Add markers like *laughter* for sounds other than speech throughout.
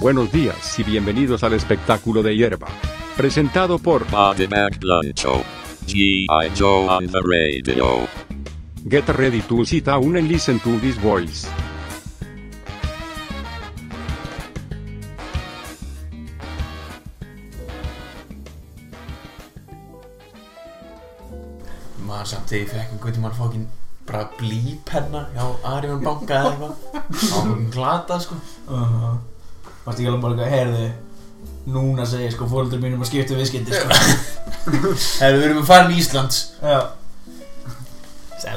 Buenos días y bienvenidos al espectáculo de hierba. Presentado por Body Bag Blancho. G.I. Joe on the radio. Get Ready to Sit Down and Listen to This Voice. maður samt þegar ég fekk einhvern tímann fókin bara blípenna hjá Arjón banka eða eitthvað á einhvern glata sko uh, Varst ekki alveg bara eitthvað, heyrðu Núna segir sko fólöldur mínum að skipta viðskipti sko. *laughs* Herru, við erum að fara í Íslands. Já.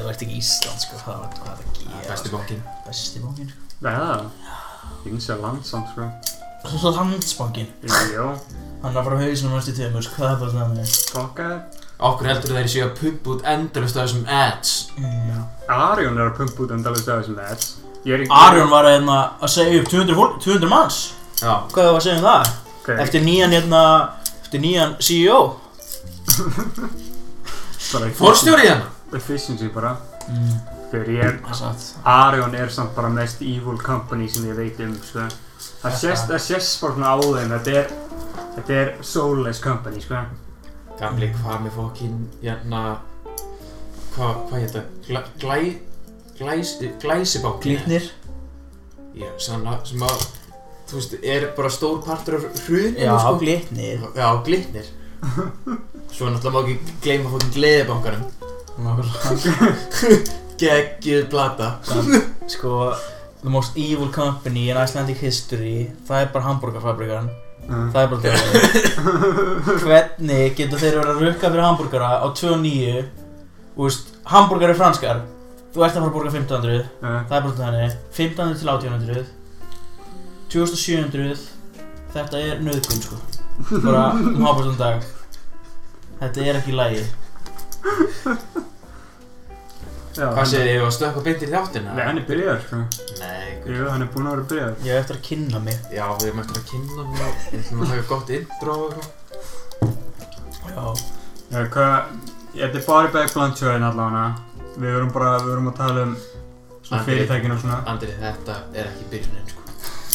Þú ert ekki Ísland sko, það var hvað að gera Besti bankin Besti bankin sko. Já, ynsa landsamt sko. Landsbankin Jó, Hann er frá hausnum næstu tímur sko, hvað er bara það fokkaði Okkur heldur þeir séu að pumpa út endalust af þessum ads. Með Arjón er að pumpa út endalist af þessum ads. Ég Arjón var hérna að segja upp 200, fólk, 200 manns Já Hvað var að segja um það? okay. Eftir nýjan hérna Eftir nýjan CEO bara Fórstjórið hérna Efficiency bara mm. Þegar ég er Arjón er samt bara mest evil company sem ég veit um sko. Það sést, það sést bara svona á þeim Þetta er, þetta er soulless company sko. Gamli, hvað með fókin hérna Hvað, hvað hétta? Glæ, glæs, glæsibankin Glitnir. Já, sann að, sem að Þú veist, er bara stór partur af hruninu Já, sko. glitnir. Já, glitnir. Svo náttúrulega má ekki gleyma fókin gleðibankanum *laughs* Geggjuð plata. Sko The most evil company in Icelandic history Það er bara hambúrgarfabrikan Mm. Það er bara það *laughs* Hvernig getur þeir verið að rukka fyrir hambúrgara á 2.9 Þú veist, hambúrgar er franskar Þú ert að fara að borga 1500 Uh, Það er bara þannig. 1500 til 1800 2700 Þetta er nöðgun sko. Bara um hálfbúrstum dag. Þetta er ekki lægi Hvað segir þið, að stökka beintir í þáttina? Nei, hann er byrjar sko. Nei. Jú, hann er búinn að vera byrjar Ég hef eftir að kynna mig. Já, við erum eftir að kynna mig Við ætlum að taka gott intro og eitthvað. Já. Já, hvað, þetta er bara bæk blandsjóðin allavega Við verum bara, við verum að tala um svona Andri. fyrirtækin og svona. Andri, þetta er ekki byrjunin, sko.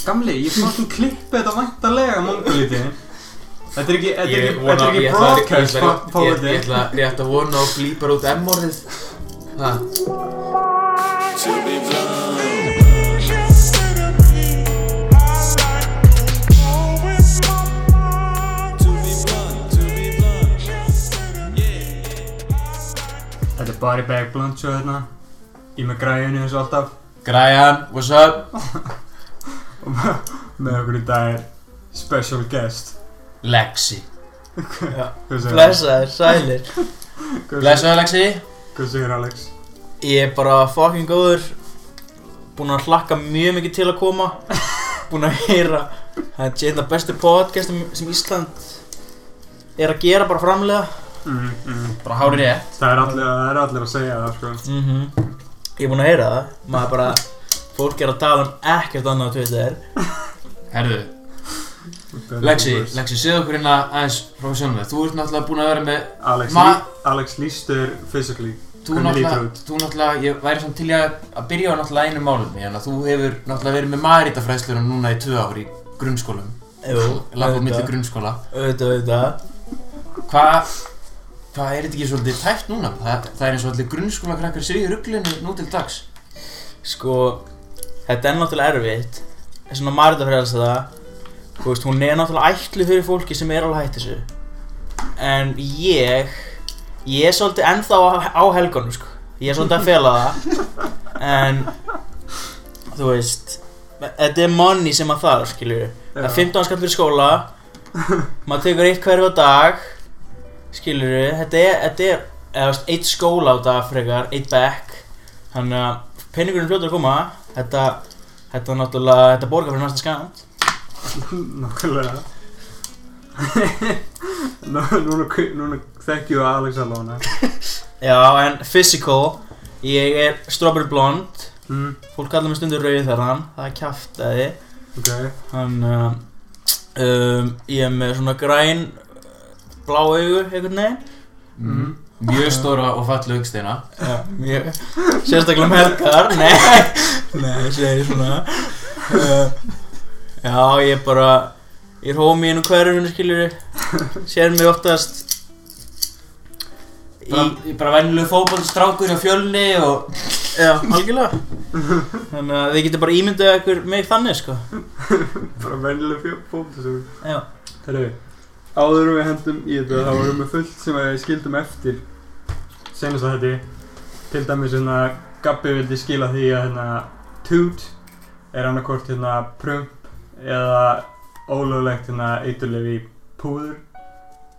Gamli, ég fannst klippi þetta væntalega mongolítið Þetta er ekki, þetta er ekki, þetta er ekki broadcast ætla- Ég ætla rétt að vona og blípar út M-orðið. Það, Þetta er bara bæk blandsjóð hérna. Ég með græjunni eins og alltaf. Græjan, what's up? Og *laughs* með okkur í dag er special guest. Lexi. *laughs* Blessaður, sælir. *laughs* Hvað Blessaðu Lexi. Hvað segir Alex? Ég er bara fucking góður. Búinn að hlakka mjög mikið til að koma. Búinn að heyra. Þetta er einn af bestu podcastum sem Ísland er að gera bara framlega Mm, mm. Bara hárið rétt. Það er allir, það er allir að segja það sko. Mm Ég er búinn að heyra það. Maður bara Fólk er að tala um ekkert annað á Twitter. Herðu, Lexi, Lexi, segðu okkur hérna aðeins frá sjálfum Þú ert náttúrulega búin að vera með Alex, Ma- lí, Alex lístur physically. Þú Hvernig lítur náttúrulega, út? þú náttúrulega, ég væri samt til í að, að byrja á náttúrulega einu málum að þú hefur náttúrulega verið með maritafræðslunum núna í tvö ár í grunnskólum. Jú, Lappað milli grunnskóla. Auðvitað, auðvitað. Hvað, hvað er ekki svolítið tæft núna? Það, það er eins og allir grunnskóla krakkar sér í rugglinu nú til dags. Sko Þetta er náttúrulega erfitt. En svona Marita fyrir alls það. Þú veist, hún er náttúrulega ætlu fyrir fólki sem er alveg hætt þessu. En ég Ég er svolítið ennþá á, á helgunum sko. Ég er svolítið að fela það. En Þú veist Þetta er money sem að það, skilju Það er 15 skall fyrir skóla. Maður tekur eitt hverju á dag Skilju, þetta er Þetta er, eða veist, eitt skóla á dag frekar Eitt back Þannig að penningurinn er fljótur að koma. Þetta, þetta náttúrulega, þetta borgar fyrir næsta skand *laughs* Nákvæmlega. *laughs* Nú, núna, núna þekkjum við Alex allavega Já, en physical Ég er strawberry blond mm, Fólk kallar mig stundur rauð þar hann Það er kjaftaði Ok, Hann, uh, um, ég er með svona græn Blá augu, einhvern veginn. Mm. Mjög stóra og fallu augsteina mjög. Sérstaklega helgar Nei, *laughs* nei, ég segi svona. Uh, Já, ég er bara Ég er homie inn á hverfinu, skiljur Sér mig oftast Í, ég bara venjulegu fótballstrákur hjá fjölni og já, algjörlega. Þannig að þið getur bara ímyndað ykkur mig þannig, sko. Bara vennileg fótboltasögur. Já. Herru, áður við hendum í þetta þá vorum við fullt sem við skildum eftir. Senast að þetta til dæmis hérna Gabbi vildi skila því að hérna Toot er annarkort hérna prump eða ólöglegt hérna eiturlif í púður.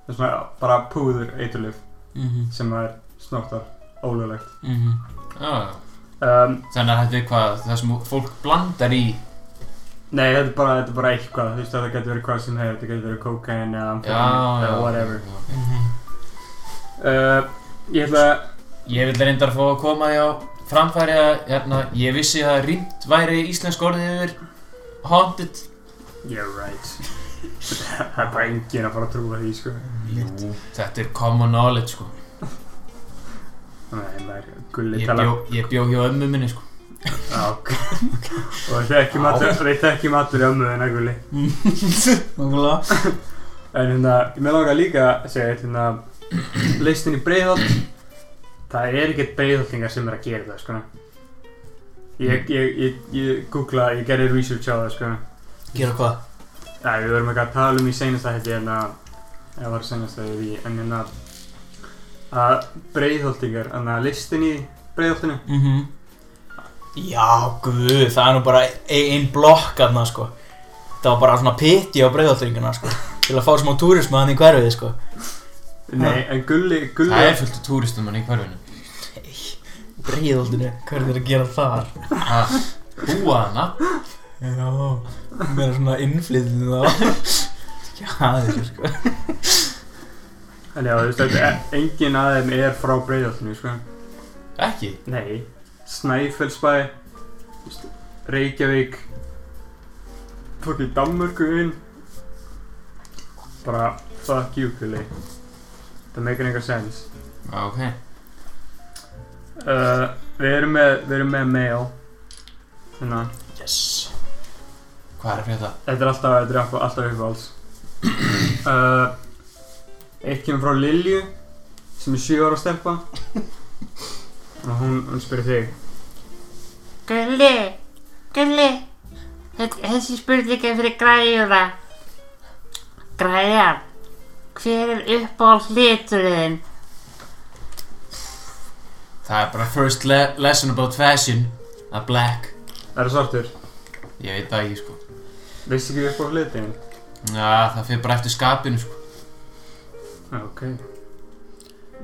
Það er svona bara púður eiturlif Mhm, sem er snortar ólöglegt. Mhm. Já, um, þannig að þetta er hvað það sem fólk blandar í Nei, þetta er bara, þetta er bara eitthvað, þú veist að það getur verið hvað sem hefur, þetta getur verið cocaine eða Já, amfetamín já, eða whatever já. Mhm. uh, Ég ætla að Ég vil reyndar fá að koma því á framfæri að hérna, ég vissi að rýmt væri íslensk orðið yfir haunted. Yeah, right. *laughs* Það er bara enginn að fara að trúa því, sko. Jú, þetta er common knowledge sko. Nei, það er gulli tala ég bjó hjá ömmu minni sko. Já, Og þetta er ekki matur, þetta er ekki matur í ömmu *laughs* en að En hérna, mér langar líka að segja hérna Leistin í breiðholt. Það er ekkert breiðholtingar sem er að gera það, sko. Ég, ég, ég, ég googla, ég gerði research á það, sko. Gera hvað? Já, við vorum ekki að tala um í seinasta hætti hérna eða var seinasta við en hérna að breiðholtingar, þannig að listin í breiðholtinu. Mhm Já, guð, það er nú bara ein, ein blokk aðna, sko. Það var bara svona pitti á breiðaltringuna, sko Til að fá smá túrisma hann í hverfið, sko. Nei, en gulli, gulli Það er fullt af túristum hann í hverfinu. Breiðaltinu, hvað er að gera þar? Ha, Búa hana Já, mér er svona innflytinu *laughs* þá Já, það er sko. En já, þú veist, engin af þeim er frá breiðholtinu, sko. Ekki? Nei, Snæfellsbæ Reykjavík Tók í Danmörku inn Bara, fuck you, gulli. Það meikir enga sens ok. Uh, Við erum með, við erum með mail. Hérna. Yes. Hvað er að frétta? Þetta er alltaf, þetta er alltaf, uppáhalds. Uh, Eitt kemur frá Lilju sem er 7 ára stelpa og hún, hún spyrir þig. Gulli, Gulli, þessi spurning er fyrir græjuna. Græjan, hver er uppáhald liturinn? Það er bara first le lesson about fashion að black. Það er svartur? Ég veit það ekki sko. Veist ekki upp á hlutin? Já, það fyrir bara eftir skapinu sko. Ok.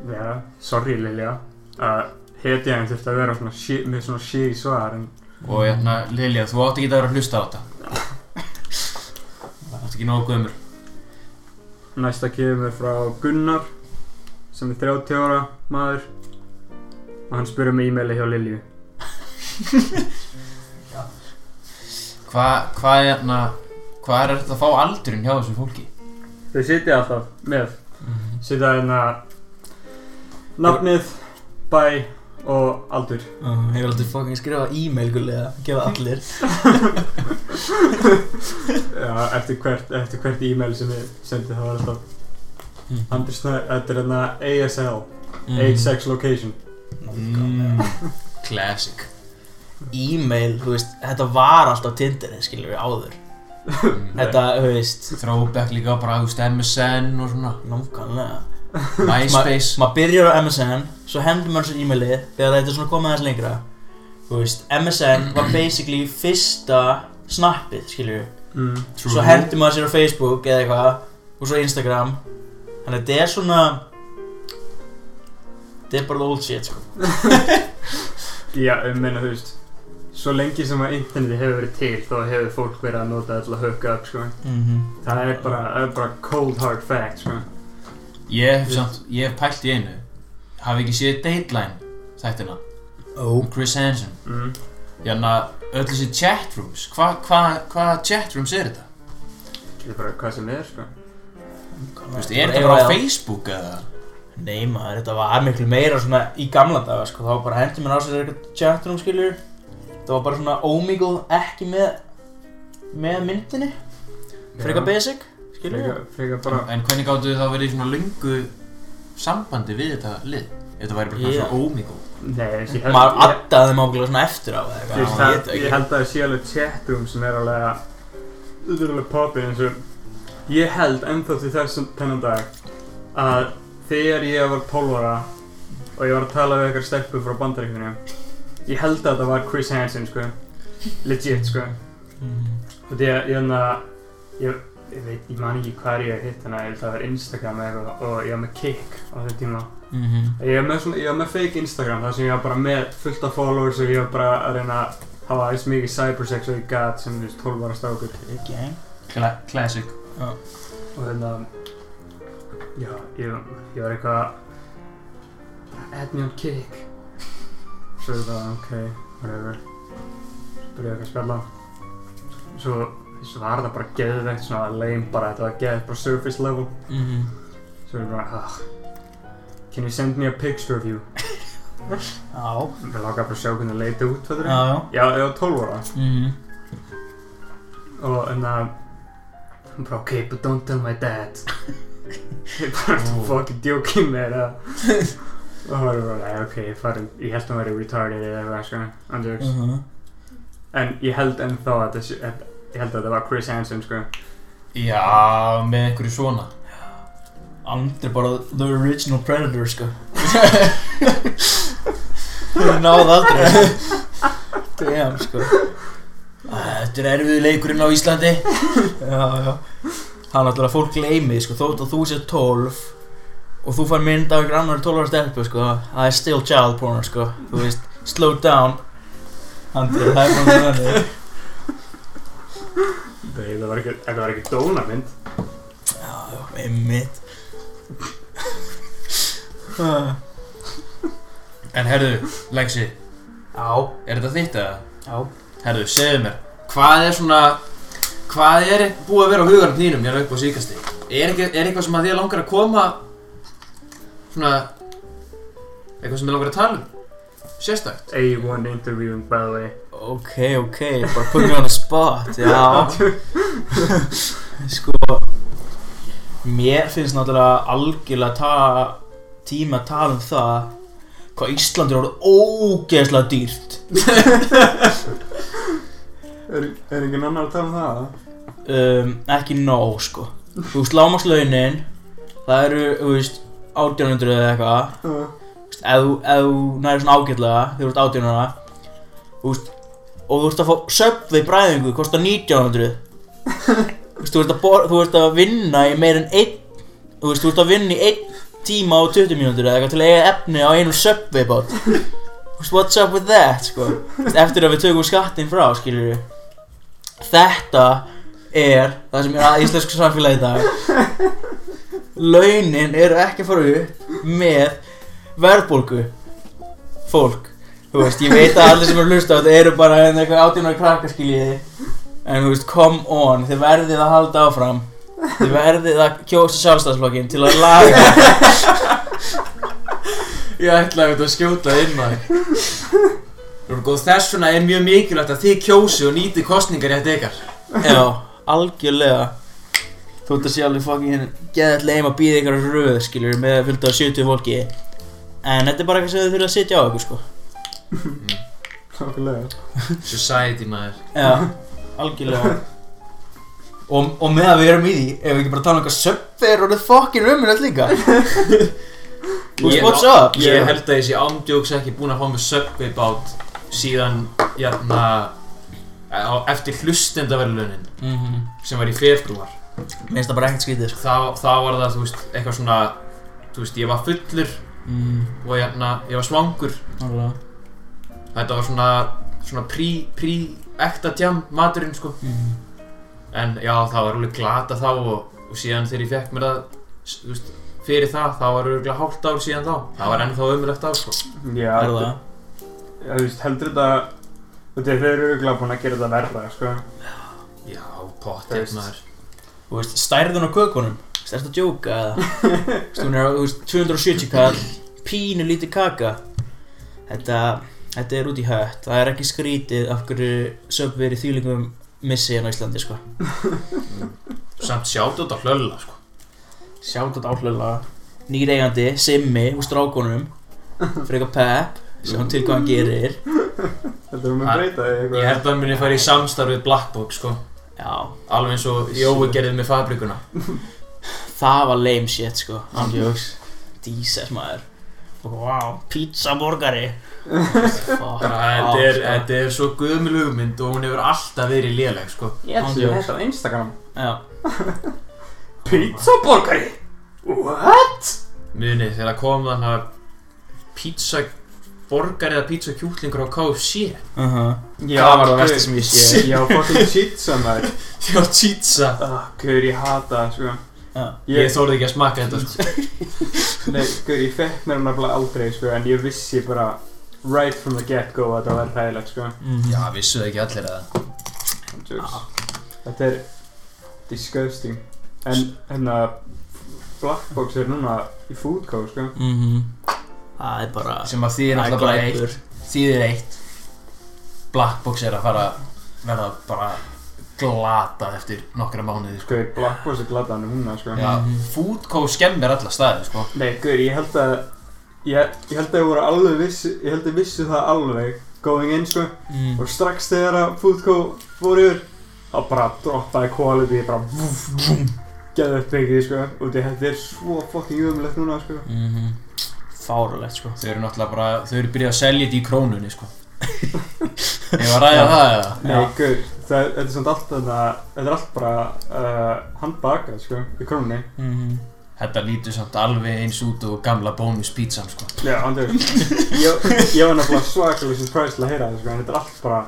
Já, sorry Lilja. Að hetjaðin þurfti að vera svona shit, með svona shitty svar en Og hérna, Lilja, þú átt ekki að vera að hlusta á þetta. Það átt ekki nógu gömur næsta kemur frá Gunnar sem er 30 ára maður og hann spyrir um e-maili hjá Lilju. *laughs* Hvað, hvað er hérna Hvað er þetta að fá aldurinn hjá þessu fólki? Þau sitja alltaf með. Sitja hérna Nafnið, bæ og aldur. Uh, Ég vil aldrei fucking skrifa e-mail að gefa *laughs* allir. Já, eftir hvert, eftir hvert e-mail sem ég sendi það var alltaf Andri Snær, þetta er hérna ASL Age, sex, location. Mm, classic. E-mail, þú veist, þetta var alltaf Tinder, skilur við áður. Mm. *laughs* Þetta, þú veist, Throwback líka bara, þú veist, MSN og svona. Nákvæmlega MySpace Maður byrjar á MSN, svo hendur maður sér e-mailið þegar þetta er svona komið aðeins lengra Þú veist, MSN var basically fyrsta snappið, við mm. Svo hendur maður sér á Facebook eða eitthvað og svo Instagram Þannig að þetta er svona Þetta er bara old shit, sko *laughs* Já, um meina þú veist Svo lengi sem að interneti hefur verið til þá hefur fólk verið að nota að hooka upp sko. mm Það er bara, er bara cold hard fact sko. Ég hef samt, ég hef pælt í einu. Hafi ekki séð Dateline þættina? Ó. Um Chris Hansen. Mm. Janna, öll þessi chatrooms Hvað hva, hva chatrooms er þetta? Þetta er bara hvað sem er sko. Þú veist, er þetta bara á Facebook eða? Nei maður, þetta var miklu meira svona í gamla daga sko, þá bara hendur mér á sér eitthvað chatroom skilur Það var bara svona Omegle ekki með með myndinni. Freka basic, skilur Freka, freka bara En hvernig gáttu þið þá verið í svona lungu sambandi við þetta lið? Ef þetta væri bara svona ómíkó Maður addaði ábyggilega svona eftir á það, ég held að það sé alveg chatroom sem er alveg að alveg poppið eins og Ég held ennþá til þessum þennan dag að þegar ég var 12 ára og ég var að tala við eitthvað stelpu frá bandaríkjunum ég held að þetta var Chris Hansen sko. Legit sko. Mhm. og því að ég hann að ég, ég veit, ég man ekki hvað ég hitt hana, ég held að það var Instagram eða eitthvað og ég var með kick á þeim tíma. Mhm. Ég var með, svona, ég var með fake Instagram þar sem ég var bara með fullt af followers og ég var bara að reyna að hafa eins mikið cybersex og ég gat sem þú veist 12 ára strákur. Ekki, hein? Cla Classic. Og hérna já, ég, ég var eitthvað bara add me on kick. Svo er það ok, whatever. Svo byrjaði ég eitthvað að spjalla. Svo, svo var það bara geðvegt svona lame bara, þetta var geðvegt bara surface level. Mhm. svo er ég bara, ah can you send me a picture of you? *laughs* Já, Mér langar bara að sjá hvernig það leiti út, já, já. Já, ég var 12 ára. Mhm. og en að hún bara, ok, but don't tell my dad. *laughs* Ég bara, Ó. fucking djókið það og það var bara, ok, ég farin ég held að hann væri retarded eða eitthvað, sko andjóks, Mhm. en ég held ennþá að þessi, að- ég held að þetta var Chris Hansen, sko. Já, með einhverju svona. Andri bara the original predator sko. Þú náði aldrei. Damn sko. Þetta er erfiðu leikurinn á Íslandi. Já, já. Hann ætlar að fólk gleymi sko Þótt að þú sér 12 Og þú fær mynd af ykkur annar 12 ára stelpu sko Það er still child porn sko. Þú veist, slow down. Andri, það er þannig Nei, það var ekki, þetta var ekki dónamynd Já, já, einmitt Ah, En herðu, Lexi, Já, er þetta þitt eða? já Herðu, segðu mér Hvað er svona Hvað er búið að vera á hugarnum þínum hérna upp á síkasti? Er, ekki, er eitthvað sem að þið langar að koma Svona Eitthvað sem þið langar að tala um? Sérstakt? A1 interviewing, by the way. Ok, ok, bara put me on the spot, já. *laughs* Sko Mér finnst náttúrulega algjörlega ta tíma að tala um það hvað Ísland er orðið ógeðslega dýrt. *laughs* Er, er engin annar að tala um það? um, Ekki nóg, sko. Þú veist, lámaslaunin Það eru, þú veist, 1800 eða eitthvað Uh, Þú þú- næri svona ágætlega þegar þú ert 18 ára Þú veist, og þú ert að fá Subway bræðingu kostar 1900 *laughs* Þú ert bor, þú ert að vinna í meir en einn Þú þú ert að vinna í einn tíma og 20 mínútur eða eitthvað til að eiga efni á einum Subway bát. *laughs* What's up with that, sko? Eftir að við tökum skattinn frá, skiljur Þetta er það sem er að íslensku samfélagi í dag. *laughs* Launin eru ekki fara upp með verðbólgu fólk. Þú veist, ég veit að allir sem eru að hlusta á þetta eru bara hérna eitthvað átjónar krakkaskiljiði en þú veist, come on þið verðið að halda áfram. Þið verðið að kjósa sjálfstæðsflokkin til að laga Ég ætlaði að skjóta inn maður góð, Þess vegna er mjög mikilvægt að þið kjósi og nýti kostningar í þetta ykkar. Já, algjörlega. Þú ert að sé alveg fokkin geðallega heim að býða ykkur röð skilur með fullt af 70 fólki en þetta er bara eitthvað sem þið þurfið að sitja á ykkur sko. Nákvæmlega. Society maður. Já, algjörlega. Og, og með að við erum í því ef við ekki bara tala um eitthvað söpfer og þetta er fokkin umrætt líka? Þú veist, Ég- what's up? Ég held að ég sé ándjóks ekki búinn að fá mig Subway bát síðan jæna, á, eftir hlustendaverðlunin Mhm. sem var í februar Mér finnst það bara ekkert skrítið sko. þá, þá var það, þú veist, eitthvað svona þú veist, ég var fullur mm, og jæna, ég var svangur. Nákvæmlega. Þetta var svona, svona prí, prí ekta djam maturinn, sko. Mm. en já, það var alveg glata þá og, og síðan þegar ég fekk mér það þú veist, fyrir það, það var örgulega hálft ár síðan þá. Það var ennþá ömulegt ár, sko. Já, Er þetta- það? Já, þú veist, heldur þetta Þú veist, þeir eru örgulega búin að gera þetta verða, sko. Já, veist. maður. Þú veist, stærðun á kökunum Veist, ertu að djóka eða? Þú veist, hún er á, þú veist, 270 kall Pínu lítið kaka. Þetta, þetta er út í hött. Það er ekki skrítið af hverju söpveri þýlingum missi hérna á Íslandi sko. Samt sjátt út á hlölla sko. Sjátt þetta áhlöla Nýr eigandi, Simmi úr strákunum. Freka Pep sem til hvað hann gerir. Þetta er um að breyta því eitthvað? Ég held að hann muni fara í samstarf við Blackbox sko. Já, Alveg eins og Jói gerði með fabrikuna það var lame shit sko. Andjóks Jesus maður. Wow, pizza borgari. Þetta er, þetta er svo guðmjöl hugmynd og hún hefur alltaf verið léleg sko. Ég Andjóks. að þetta á Instagram. Já, *laughs* Pizzaborgari What? Muni þegar kom þannig að pizza borgar eða pizza kjúklingur á KFC uh -huh. Já, það var það versta sem ég sé. *laughs* Já, fucking pizza maður. *laughs* Já, pizza. Ah, Gaur, ég hata það, sko Já. Ég þórði ekki að smakka þetta sko *laughs* Nei, gaur, ég fekk mér nefnilega aldrei, sko En ég vissi bara Right from the get-go að það væri hræðilegt, sko Mhm. Já, vissuðu ekki allir að Jokes. Þetta er disgusting En hérna Blackbox er núna í foodco, sko Mhm. Það er bara sem að þýðir Það er náttúrulega bara eitt þýðir eitt Blackbox er að fara að verða bara glatað eftir nokkra mánuði sko. Gaur, Blackbox er gladaðan um húnna, sko Já, Mhm. Foodco skemmir alla staði sko. Nei, gaur, ég held að Ég, ég held að ég voru alveg vissi Ég held að vissi það alveg Going in, sko mm. Og strax þegar að Foodco fór yfir þá bara droppaði quality bara geði upp byggið sko og þetta er svo fucking umlegt núna sko mm Fáralegt sko Þau eru náttúrulega bara, þau eru byrjað að selja þetta í krónunni sko. *laughs* Ég var að ræða það eða? Nei, gaur, það, þetta er samt allt þarna þetta er allt bara uh, handbakað sko í krónunni. Mm Þetta lítur samt alveg eins út og gamla bónuspítsan sko. Já, andur ég, ég var nefnilega svakalega surprised til að heyra þetta sko en þetta er allt bara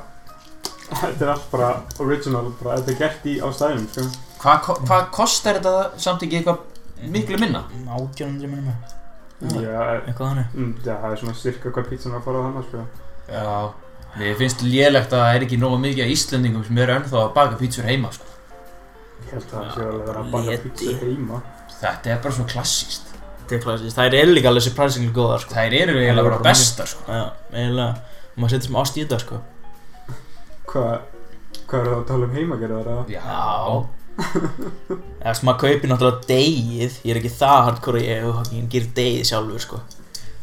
þetta er allt bara original bara þetta er gert í á stæðum sko. Hvað ko hva kostar þetta samt ekki eitthvað miklu minna? Átjónundri minnum með. Já, Eitthvað þannig. mm, já, það er svona cirka hvað pítsan var að fara á hana sko. Já, mér finnst lélegt að það er ekki nógu mikið af Íslendingum sem eru ennþá að baka pítsur heima sko. Ég held að það sé alveg að vera að baka Leti. pítsu heima Þetta er bara svo klassíst Þetta er klassist Það er líka alveg surprisingly góðar sko Það eru eiginlega bara bestar sko. Já, eiginlega maður setur sem ást í þetta sko Hvað, hvað er það að tala um heimagerðar eða? Já Eða sem maður kaupir náttúrulega degið Ég er ekki það hardcore að ég Ég gerir degið sjálfur sko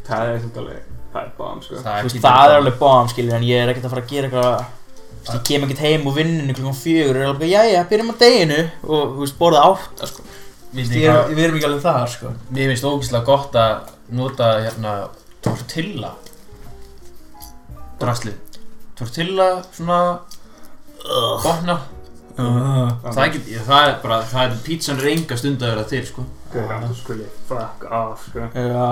Það er alveg, það er bám sko. Veist, getur það er alveg bám skilur En ég er ekkert að fara að gera eitthvað Þú veist, Ég kem ekkert heim úr vinninu klukkan fjögur og er alveg, jæja, byrjum á deginu. Og, þú veist, borða átta, sko. Er, hvað- við erum ekki alveg það, sko. Mér finnst ógeðslega gott að nota hérna tortilla. Drasli. Tortilla svona botna. Uh, það, það er bara, það er pítsan er enga stund að vera til sko Gauð, þú skuli fuck off sko? Já,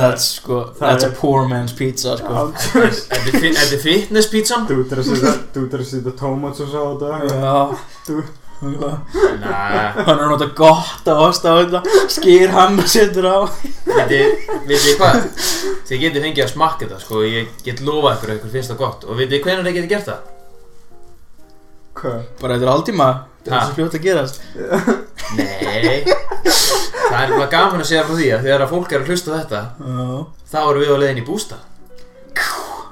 that's, sko, Það that's a poor man's pizza, sko. Er- þetta fi- þetta fitness pítsan Þú ert að setja, þú ert að setja tómats og svo á þetta. Já. Þú- Næ, Hann er nota gott að osta á þetta. Skýr hann og setur á. Veitir þið hvað? Þið getið fengið að smakka þetta sko. Ég get lofað ykkur að ykkur finnst það gott. Og veitir þið hvenær þið getið gert það? Hvað? Bara þetta er hálftíma Það er svo fljótt að gerast. Nei. Það er bara gaman að segja frá því að þegar að fólk er að hlusta þetta Já. Þá erum við á leiðin í bústa.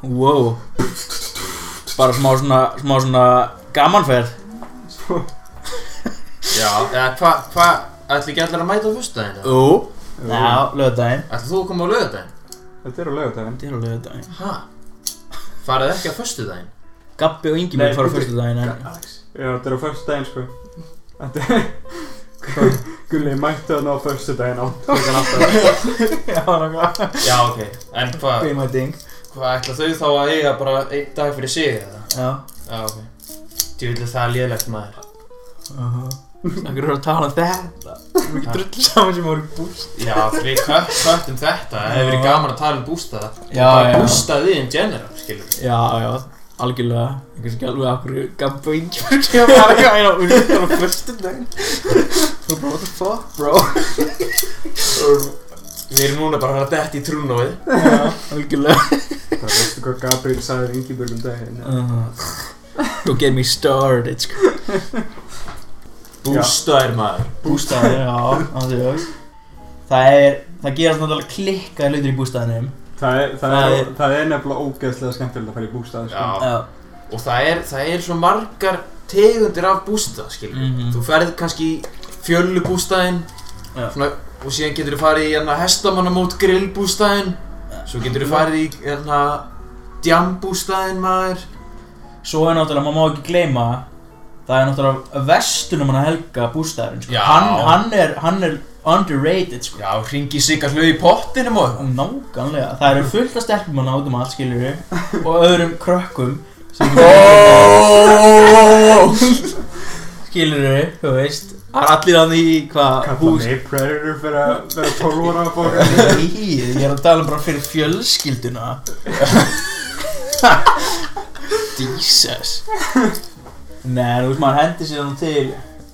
Wow. Bara smá svona, smá svona gamanferð. Já Eða hvað, hva, ætli ekki allir að mæta á fyrstudaginn? Ú Já, lögðaginn Ætli þú að koma á lögadaginn? Þetta er á laugardaginn. Þetta er á lögðaginn Ha? Farið ekki á föstudaginn? Gabbi og Ingi mér fara á bíddu. fyrstu daginn en Alex Já, þetta er á förstu daginn sko. Þetta er Gulli, mættu þarna á förstu daginn á klukkan 8 *laughs* Já, nákvæmlega. Já, ok. En hvað, Be my ding hvað ætla þau þá að eiga bara einn dag fyrir sig eða? Já. Já, ok. Djúvill það er liðlegt maður. Snakkur eru að tala um þetta? Við erum ekki drullu saman sem voru búst. Já, við kött, köttum þetta. Það hefur verið gaman að tala um bústaða Já, Bara já. bústaði in general, skilur Já, já Algjörlega. Ég kannski ekki alveg Gabbi og Ingi fyrir að fara ekki að eina erum á fyrstu daginn Bro, what the fuck, bro? Við erum núna bara að dætt í trúnóið. Já, algjörlega. Það veistu hvað Gabriel sagði við Ingeborg um daginn? Uh, Don't get me started sko. Bústaðir maður. Bústæði, já, andjók Það er, það gerast náttúrulega klikkaði hlutir í bústæðinum Það er, það, Það er, er- það er nefnilega ógeðslega skemmtilegt að fara í bústað sko. Og það er, það er svo margar tegundir af bústað, skilur Mhm. Þú ferð kannski í fjöllubústaðinn Já. svona, og síðan getur þú farið í hérna hestamannamót grillbústaðinn Svo getur þú farið í hérna djambústaðinn maður Svo er náttúrulega, maður má ekki gleyma Það er náttúrulega vestunum hann að helga bústæðurinn sko. Hann, hann, er, hann er underrated sko. Já, hringi sig hlau í pottinum og Nákvæmlega, það eru fullt af stelpum hann átum allt skilur Og öðrum krökkum Oh! Skilur þú veist. Það er allir hann í hvað hús mig Predator fyrir að vera 12 ára að bóka *laughs* Nei, ég er að tala bara fyrir fjölskylduna. *laughs* Jesus. Nei, þú veist maður hendi sér hann til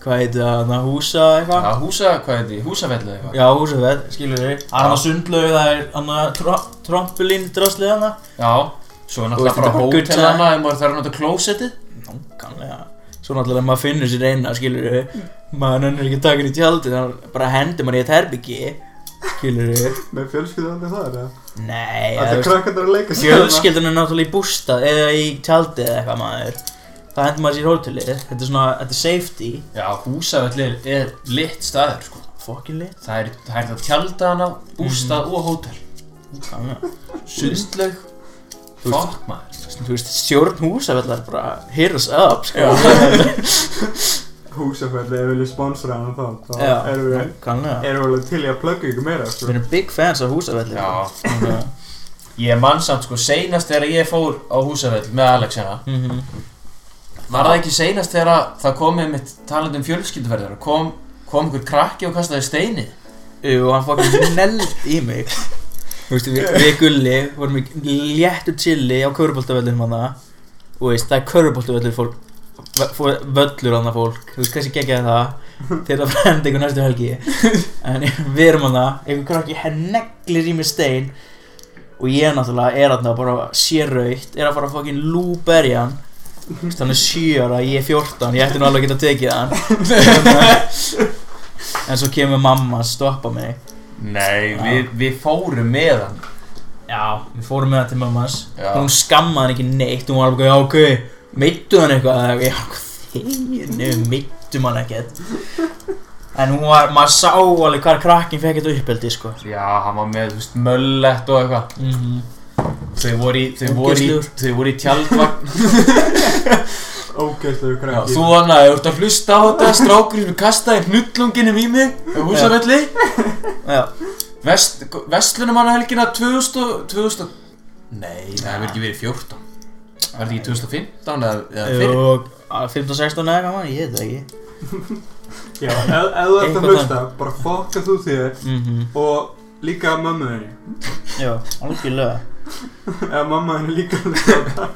Hvað heitir það, hann húsa eitthvað? Já, húsa, hvað er þetta? Húsafellu eitthvað. Já, húsafell, skilur þið Það er hann að sundlaug, það er hann að tro trompulín draslið hann Já, svo er náttúrulega bara þetta er hótel time. hana ef maður þarf að nota klósettið. Nákvæmlega. Svo náttúrulega maður finnur sér eina, skilur þið Maður nennir ekki að hann í tjaldið Þannig bara hendur maður í eitt herbyggi Skilur þið Með fjölskyldu það er það Nei, Þetta þú veist, krakkarnir að leika sér Fjölskyldan er náttúrulega í bústað eða í tjaldið eða eitthvað maður Það hendur maður sér í hótelið Þetta er svona, þetta er safety. Já, húsafellu er lit staður sko. Fucking lit. Það er, það er þetta tjalda hana, bústað og hótel. Sundlaug. Veist- Fokk maður. Þú veist, stjórn húsafellar bara Hit us up, sko. *laughs* Húsafell ef við viljum sponsora hann þá. Þá Já, erum við kannlega Erum við alveg til í að plugga ykkur meira sko. Við erum big fans af húsafellir Já, ég mann samt sko. Seinast þegar ég fór á húsafell með Alex hérna Mhm. Var það ekki seinast þegar það komið mitt talandi um fjölskylduferðar kom, kom einhver krakki og kastaði steini Jú, hann fucking neld í mig. Þú veist, við, við gulli vorum í léttu chilli á köruboltavöllunum hann Og veist, það er köruboltavöllur fólk Völlur hann fólk. Þú veist, kannski geggjaði það? Til að frenda ykkur næstu helgi. En við erum hann Einhver krakki henneglir í mig stein. Og ég náttúrulega er hann bara sérraugt Er að fara að fucking lúberja hann Hann er 7 ára, ég er 14 Ég ætti nú alveg að geta tekið hann. *laughs* En svo kemur mamma að stoppa mig. Nei, við, við fórum með hann. Já, við fórum með það til mammas. Já. Hún skammaði hann ekki neitt Hún var alveg, já ok, meittu hann eitthvað? Eða, Já, þeir, nefnum, meittum hann ekkert. En hún var, maður sá alveg hvað krakkin fekk þetta uppeldi, sko. Já, hann var með, þú veist, möllett og eitthvað. Mm Þau voru í, þau voru í, þau voru í tjaldvagn. *laughs* Já, krakki. þú hann að, þú ert að hlusta á þetta Strákurinn sem kastaði hnullunginum í mig á húsafelli. Já, Vest, Vestlunum hann helgina 2000, og- 2000 Nei, það hefur ekki verið 14 Var þetta ekki 2015 eða, eða fyrir? og 15-16 eða gaman, ég veit það ekki. Já, ef ef þú ert að hlusta Bara fokka þú þér mm Og líka mömmu þinni. Já, algjörlega Eða mamma þinni líka að hlusta á þetta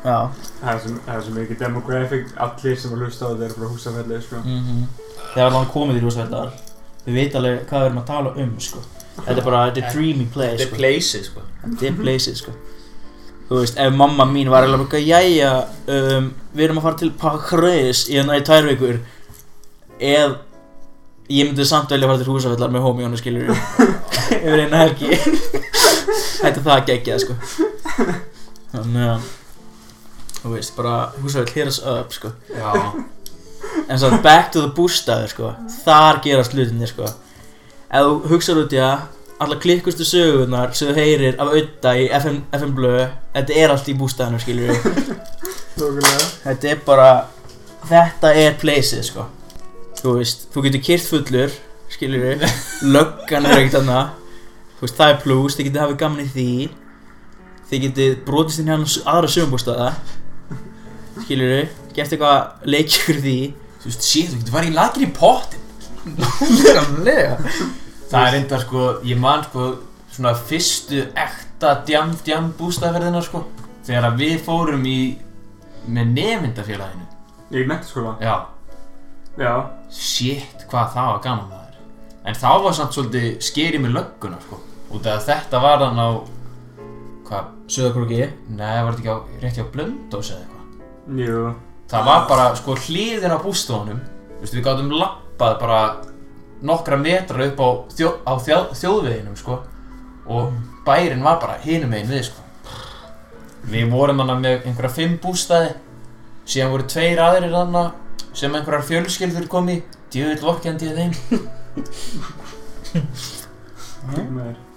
Já Það er svo- það er svo mikið demographic Allir sem að hlusta á þetta eru frá húsafelli sko. mm Þegar allan komið í húsvellar Þið veit alveg hvað við erum að tala um sko. Þetta er bara, þetta er dreamy place Þetta er sko. places, sko Þetta er placeið sko. Þú veist, ef mamma mín var alveg bara Jæja, um, við erum að fara til Pakreis í hérna í tvær vikur Eð Ég myndi samt velja að fara til húsafellar með homi og skilur Yfir *laughs* eina helgi Þetta það geggjað sko. Þannig að Þú veist, bara húsafell hit us up sko. Já, En svo back to the bústaður sko. Þar gerast hlutinni sko. Ef þú hugsaður út í að Alla klikkustu sögurnar sem þú heyrir af auða í FM, FM blöðu Þetta er allt í við Lókulega Þetta er bara Þetta er placeið sko. Þú veist, þú getur kyrt fullur Skilur við Löggan er ekkert annað Þú veist, það er plus, þið getur hafið gaman í því. Þið getur brotist inn hérna aðra sögumbústaða Skilur við Gert eitthvað leikjur því. Þú veist, shit, þú getur farið í lakin í pottin Legalega Það er enda, sko, ég man, sko Svona fyrstu ekta djam, djam bústaðferðina, sko. Þegar að við fórum í Með nefndafélaginu Í mentaskóla Já, Já. Shit, hvað það var gaman maður. En þá var samt svolítið skeri með lögguna, sko Út af að þetta var þann á Hvað, Söðakróki nei, var þetta ekki á, rétt hjá Blöndós eða eitthvað? Jú. Það var bara, sko, hliðin á bústofunum Þú veist, við gátum lappað bara nokkra metra upp á, þjó, á þjó, þjóðveginum, sko. Og bærin var bara hinum megin við, sko. Við vorum hana með einhverja fimm bústaði síðan voru tveir aðrir þarna sem einhverjar fjölskyldur kom í. Djöfull vorkendi ég þeim. *laughs*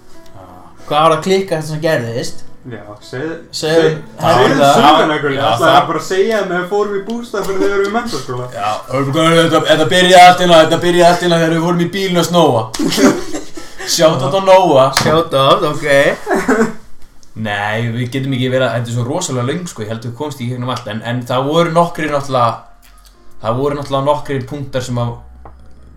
Hvað var að klikka þetta sem gerðist? Já, segðu Segðu Segðu það söguna hvernig, Já, það- að bara segja þeim að við fórum í bústað fyrir þegar við erum í mentaskóla Já, þetta, þetta byrjaði allt innan, þetta byrjaði allt innan þegar við vorum í bílun að snóa. *laughs* Sjátt á Nóa. Shout out, ok. Nei, við getum ekki verið að, þetta er svo rosalega löng sko, ég held að við komst í gegnum allt En, en það voru nokkri náttúrulega, það voru náttúrulega nokkri punktar sem að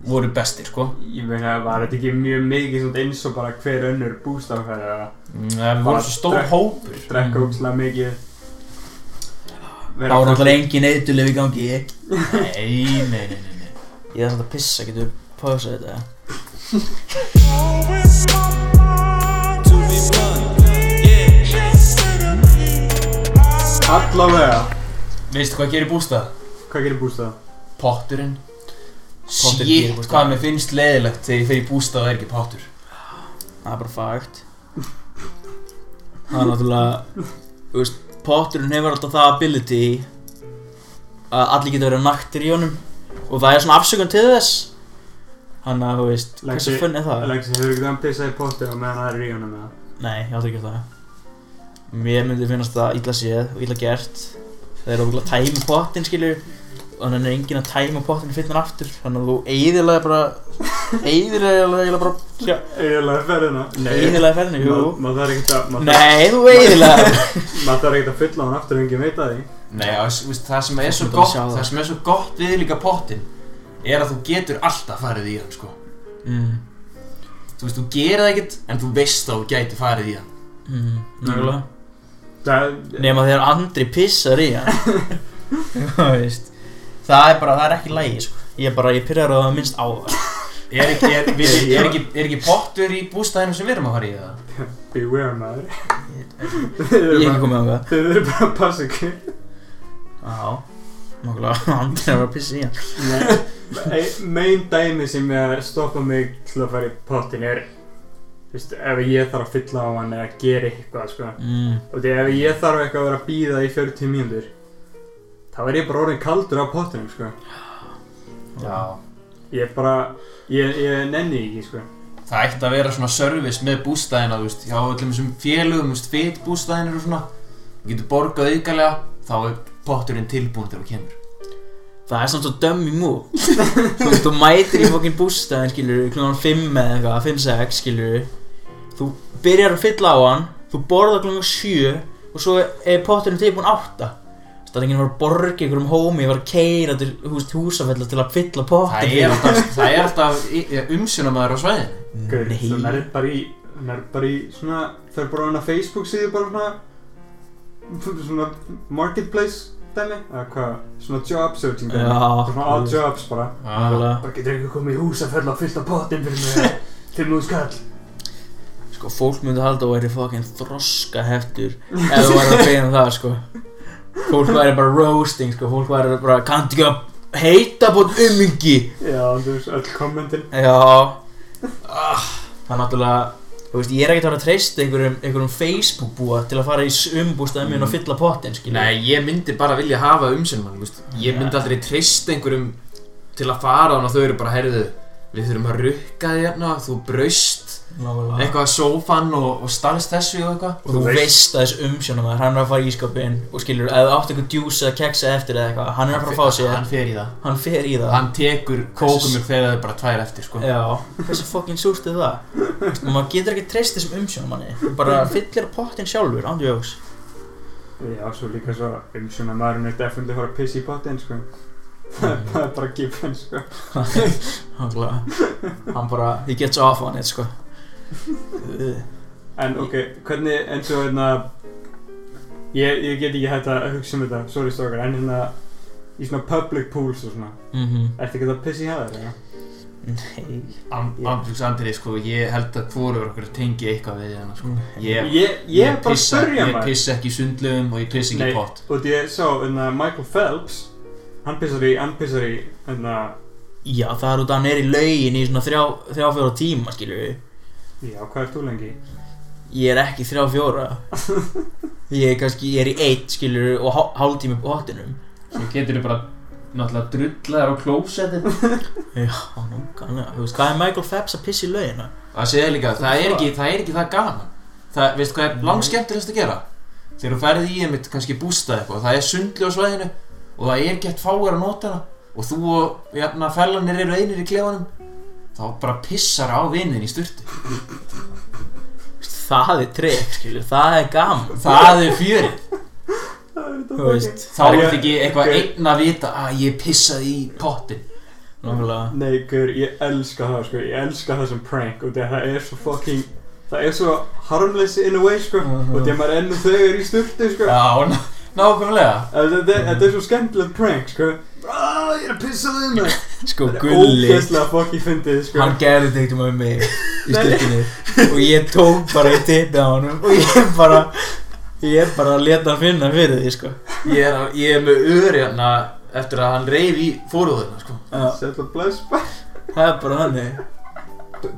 voru bestir sko. Ég meina, var þetta ekki mjög mikið eins og bara hver önnur bústafæri Mm, Við vorum svo stór hópur. drekka útslega mikið. Það var náttúrulega engin eitthuleg í gangi. Ég *laughs* Nei, nei, nei, nei, nei er þetta að pissa, getur pása þetta? Allavega, Veistu hvað gerir bústað? hvað gerir bústað? Potturinn Bústað. hvað mér finnst leiðilegt þegar ég fer í bústað og er ekki pottur Það er bara fakt Það er náttúrulega Þú veist, potturinn hefur alltaf það ability að allir geta verið naktir í honum og það er svona afsökun til þess Þannig að þú veist, hversu funn er það? Alexi, hefur ekki þann pissað í potti og meðan það er í honum með það? Nei, ég átti ekki það Mér myndi finnast það illa séð og illa gert Það er ótrúlega að tæma pottin skilur og þannig er enginn að tæma pottin fyrir hann aftur. Þannig að þú eiðilega bara eiðilega bara já, Eðalega ferðina. Eiðilega ferðinu, jú. Maður þarf ekkert að Nei, þú eiðilega *laughs* maður þarf ekkert að fylla hann aftur og enginn veit að því. Nei, það sem er svo gott, það. það sem er svo gott við líka pottin er að þú getur alltaf farið í hann, sko. Mm, Þú veist, þú gerir það ekkert, en þú veist að þú gæti farið í hann. Mm, Það, Nefn þegar Andri pissar í hann *laughs* *laughs* Það er bara, það er ekki lægi sko. Ég er bara, ég pyrrar á það minnst á það. Er ekki, er, við, *laughs* er, ekki, er ekki pottur í bústæðinu sem við erum að fara í það? *laughs* beware maður. Ég er ekki komið á það *laughs* Þið eru bara að passa ykkur. Já Nákvæmlega, Andri er bara að pissa í hann. Nei, ein- Main dæmi sem er að stoppa mig til að fara í pottin er veist, ef ég þarf að fylla á hann eða gera eitthvað sko. mm, og því ef ég þarf eitthvað að vera að býða í 40 mínútur þá er ég bara orðin kaldur á pottinum sko. Já. Ég er bara, ég, ég nenni ekki sko. Það ætti að vera svona service með bústæðina, þú veist, hjá öllum þessum félögum, þú veist, fit bústæðinir og svona. Þú getur borgað aukalega, þá er potturinn tilbúin þegar þú kemur. Það er samt svo dummy move Þú veist, þú mætir í fokkin bústæðin skilur Klungan 5 eða eitthvað, 5-6 skilur Þú byrjar að fylla á hann Þú borðar klungan 7 Og svo er potturinn tilbúin 8 Það er enginn að borga einhverjum hómi Ég var að keira til hús, húsafella til að fylla pottin Það er alltaf, það er alltaf umsjónamaður á svæðinu. Gaur, Nei. þú nærð bara í nærð bara í svona fer bara á hana Facebook síðu bara svona svona marketplace dæmi eða hvað, svona job searching dæmi. Svona all jobs bara. Bara getur ekki komið í hús að á pottin fyrir mig til nú skall Sko, fólk myndi halda að væri fokkin þroska heftur Ef þú væri að beina það, sko Fólk væri bara roasting, sko. Fólk væri bara, kanntu ekki að heita búin ummingi já, þú veist, öll kommentin. Já. Ah, Það er náttúrulega Þú veist, ég er ekkert að vera að treysta einhverjum, einhverjum Facebook búa til að fara í umbústaðum minn og fylla skilja Nei, ég myndi bara vilja hafa veist. Ég myndi Ja. aldrei treysta einhverjum til að fara á hann og þau eru bara, heyrðu Við þurfum að rukka þig hérna, þú braust. Eitthvað að sófan og, og stalst þessu og eitthvað Og þú veist að þessu umsjónamaður, hann er að fara í ískapin og skilur, þú átt eitthvað djús eða keksa eftir eða eitthvað, hann er að fara að fá sér, Hann fer í það hann fer í það. Hann tekur kókumur þegar það er bara tvær eftir, sko Já, hversu fokkin súrt er það? Og maður getur ekki treyst þessum umsjónamanni, þú bara fyllir pottin sjálfur, ándjóks. já, svo líka svo umsjóna maðurinn er definitely að fara að pissa í pottin sko það *laughs* er bara given sko. *laughs* Hann bara, he gets off on it, sko. *laughs* En ok, hvernig eins og hérna ég, ég get ekki hægt að hugsa um þetta sorry strókar, en hérna í svona public pools og svona mhm. ertu ekki að pissa í hæðar, eða? Nei. Andrúks Andri, sko, ég held að hvorur okkur tengi eitthvað við hérna, sko Ég, ég, ég er bara pissa, spyrja ég maður pissa ekki í sundlugum og ég pissa ekki Nei. í pott Og því ég sá, hérna, Michael Phelps Hann pissar í, hann pissar í, hérna Já, það er út að hann er í laugin í svona þrjá, þrjá fjóra tíma, skilur við. Já, hvað ert þú lengi? Ég er ekki þrjá fjóra. *laughs* Ég er kannski, ég er í eitt, skilur og hál- hálftími på hottinum. Svo getur þið bara náttúrulega drullaðar á klósettið *laughs* Já, nákvæmlega Þú veist, hvað er Michael Phelps að pissa í laugina? Það segir líka, það er ekki það, er ekki það gaman Það, veistu hvað er langskemmtilegast að gera? Þegar þú ferði í einmitt kannski bústað eitthvað Það er sundli á svæðinu Og það er gett fáir að nota hana Og þú og jafna fellanir eru einir í klefanum Þá bara pissar á vinnin í sturtu Það er trek, skilju, það er gaman Það er fjörið Þú veist, Þá er þetta ekki eitthvað einn að vita að ég pissaði í pottin Nei, gaur, ég elska það, sko, ég elska það sem prank og það er svo fucking, það er svo harmless in a way, sko, Mhm. og því að maður er ennum þegar í sturtu, sko. Já, ná- nákvæmlega þetta er svo skemmtilegt prank, sko. Ah, ég er að pissa þig með. *laughs* Sko, Þetta Gulli, sko. hann gerði þetta eitthvað með mig í styrkinni Og ég tók bara í tippið á honum Og ég bara, ég bara að leta hann finna fyrir því, sko. Ég er, að- ég er með öðri hérna eftir að hann reyf í fóruðuna sko. Það er bara þannig.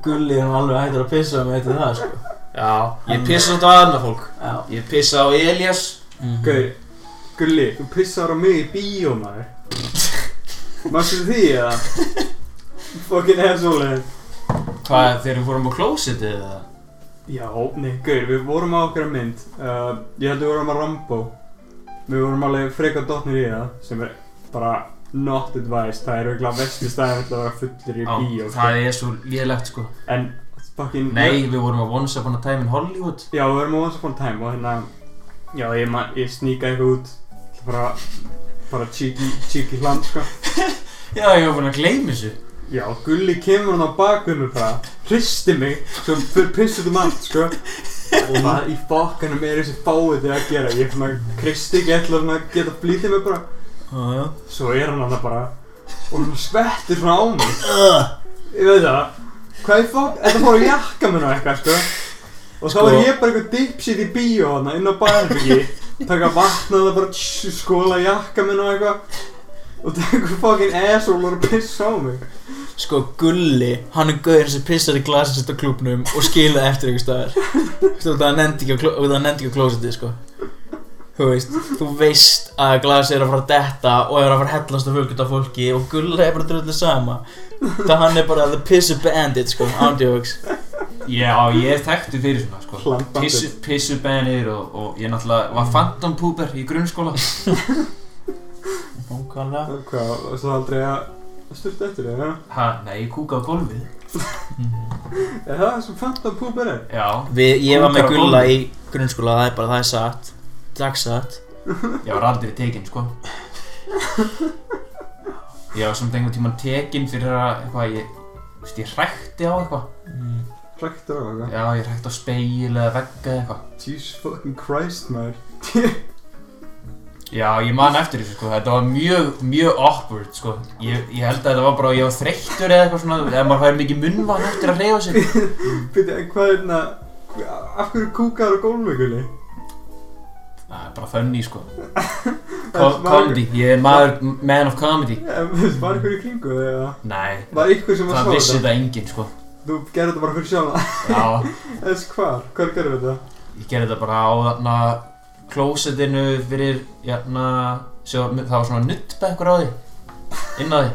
Gulli er nú alveg hættur að pissa á mig eftir það, sko. Já, ég pissa þetta á annað fólk. Já. Ég pissa á Elias Mhm. Gaur, Gulli, þú pissar á mig í bíó, Mástu því, eða? Fucking asshole. Hvað, þegar við fórum á klósitið eða? Já, nei, gaur, við vorum á okkar mynd uh, Ég held við vorum á Rambo Við vorum alveg frekar dottnir í það sem er bara not advised Það er staðið til að vera fullir í Já, bíó sko. það er svo lélegt sko En fucking Nei, við vorum á Once Upon a Time in Hollywood Já, við vorum á Once Upon a Time og hérna Já, ég, man, ég sníka eitthvað út bara, bara cheeky, cheeky hland, sko. *laughs* Já, ég var búinn að gleyma þessu. Já, Gulli kemur hann á bakvið mig bara Hristi mig, svo fyrir pissut um allt, sko. Og *laughs* hvað í fokkanum er þessi fáið þig að gera. Ég er svona, Kristi ekki ætla að geta flýtið mig bara. Já, já. Svo er hann hann bara Og hann skvettir svona á mig. Ég veit það. Hvað í fokk, þetta fór að jakka mér og eitthvað, sko. Og þá Sko- var ég bara eitthvað dipshit í bíó hann inn á baðherbyggi Taka vatna og bara tss, skóla jakka mér og eitthvað. Og taka fokkin asshole og pissa á mig. Sko, Gulli, hann er gauðin sem pissar í glasið sitt á klúbnum og skilaði eftir einhver staðar. Það nefndi ekki á kló- á klósitið, sko. Þú veist, þú veist að glasið er að fara að detta og er að fara að hellast á fölgut af fólki og Gulli er bara drullið sama. Það hann er bara the pissu bandit, sko, ándjóks Já, ég er þekktu fyrir svona sko. Pissu, pissubennir og, og ég náttúrulega var phantom pooper í grunnskóla. *laughs* Ókvæmlega Hvað, varstu það aldrei að styrta eftir þig? Ha, nei, ég kúkaði á gólfið. *laughs* Er það það sem Phantom Poop er? Já, Við, ég var með Gulla í grunnskóla, það er bara, það er satt. Dagsatt ég *laughs* var aldrei tekinn sko. Ég var samt einhvern tímann tekinn fyrir að eitthvað, ég, þú veist, ég hrækti á eitthvað. Mm. Ræktur á það? Já, ég hrækti á speil eða vegg eða eitthvað. Jesus fucking Christ, maður. Já, ég man eftir þessu sko, þetta var mjög, mjög awkward sko. Ég, ég held að þetta var bara, ég var þreyttur eða eitthvað svona Eða maður fær mikið munnvann eftir að hreyfa sig. *laughs* Býtti, en hvað er hérna Af hverju kúkaður á gólfi, gulli? Það er bara funny sko. *laughs* Co Comedy, ég er maður, man of comedy. Eh, þú veist, Var ykkur í kringu eða? Nei, Var ykkur sem var það að vissi þetta? þetta enginn sko Þú gerði þetta bara fyrir sjálf Já, *laughs* Þess hvar? Hvar gerði þetta? ég gerði þetta bara á þarna klósettinu fyrir, jæna, sjá, það var svona nuttbekkur á því. Inn á því.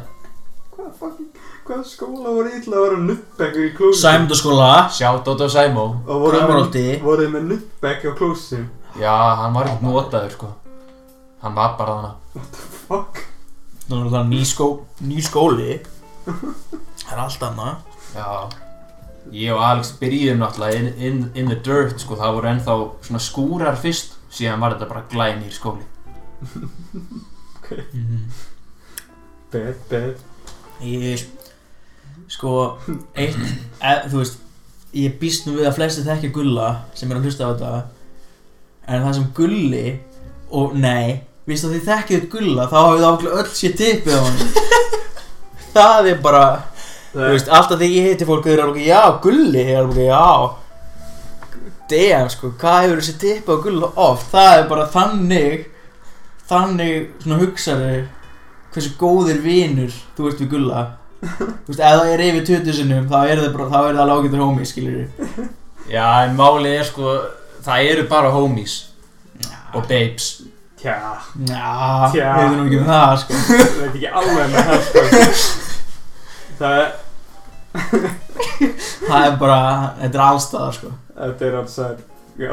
Hvað fucking Hvað skóla voru illa að vera nuttbekkur í klósi? Sæmundaskóla Shoutout á Sæmó. Og voruð þið með, nuttbekk á klósi? Já, hann var ekkert notaður sko. Hann var bara þarna. Fuck? Það er það ný, skó, ný skóli. *laughs* Það er allt annað. Já Ég og Alex byrjuðum náttúrulega in, in, in the dirt sko, það voru ennþá svona skúrar fyrst síðan var þetta bara glænýr skóli. Bad, bad. Ég Sko Eitt e, Þú veist Ég býst nú við að flesti þekkja Gulla Sem er að hlusta á þetta En það sem Gulli Og nei Vist að þið þekkið Gulla Þá hafið það ákveð öll sér tippið á hann *laughs* Það er bara veist, alltaf þegar ég heiti fólk Þau eru alveg, já, Gulli er alveg, já. Damn, sko, hvað hefur þessi tippið á Gulla oft? Það er bara þannig Þannig, svona hugsaði Hversu góðir vinur Þú veist við Gulla. Þú veist, ef það er yfir 20 sinnum Þá er það bara, þá er það alveg ágættur homie, skilur Já, en málið er sko það eru bara homies og babes. Tja, Já, Tja. við veitum ekki um það sko. Ég veit ekki alveg með það sko. *laughs* Það er, *laughs* Það er bara, þetta er allstaðar sko. Þetta er alls að, já,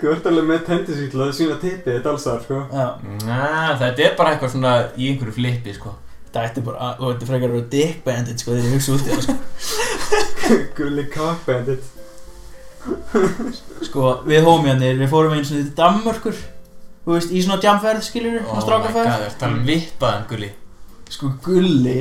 þú ert alveg með til að sína tippið þetta alls að, sko. Já, Næ, þetta er bara eitthvað svona í einhverju flippi, sko. Þetta ætti bara, þú ætti frekar að vera dick bandit sko þegar ég hugsa út í það sko. *laughs* Gulli cockbandit. Sko, við hómiðanir, við fórum eins og til Danmörkur Þú veist, í svona jamferð, skiljur svona Oh my god, strákaferð það er tala um vippaðan, gulli? Sko, gulli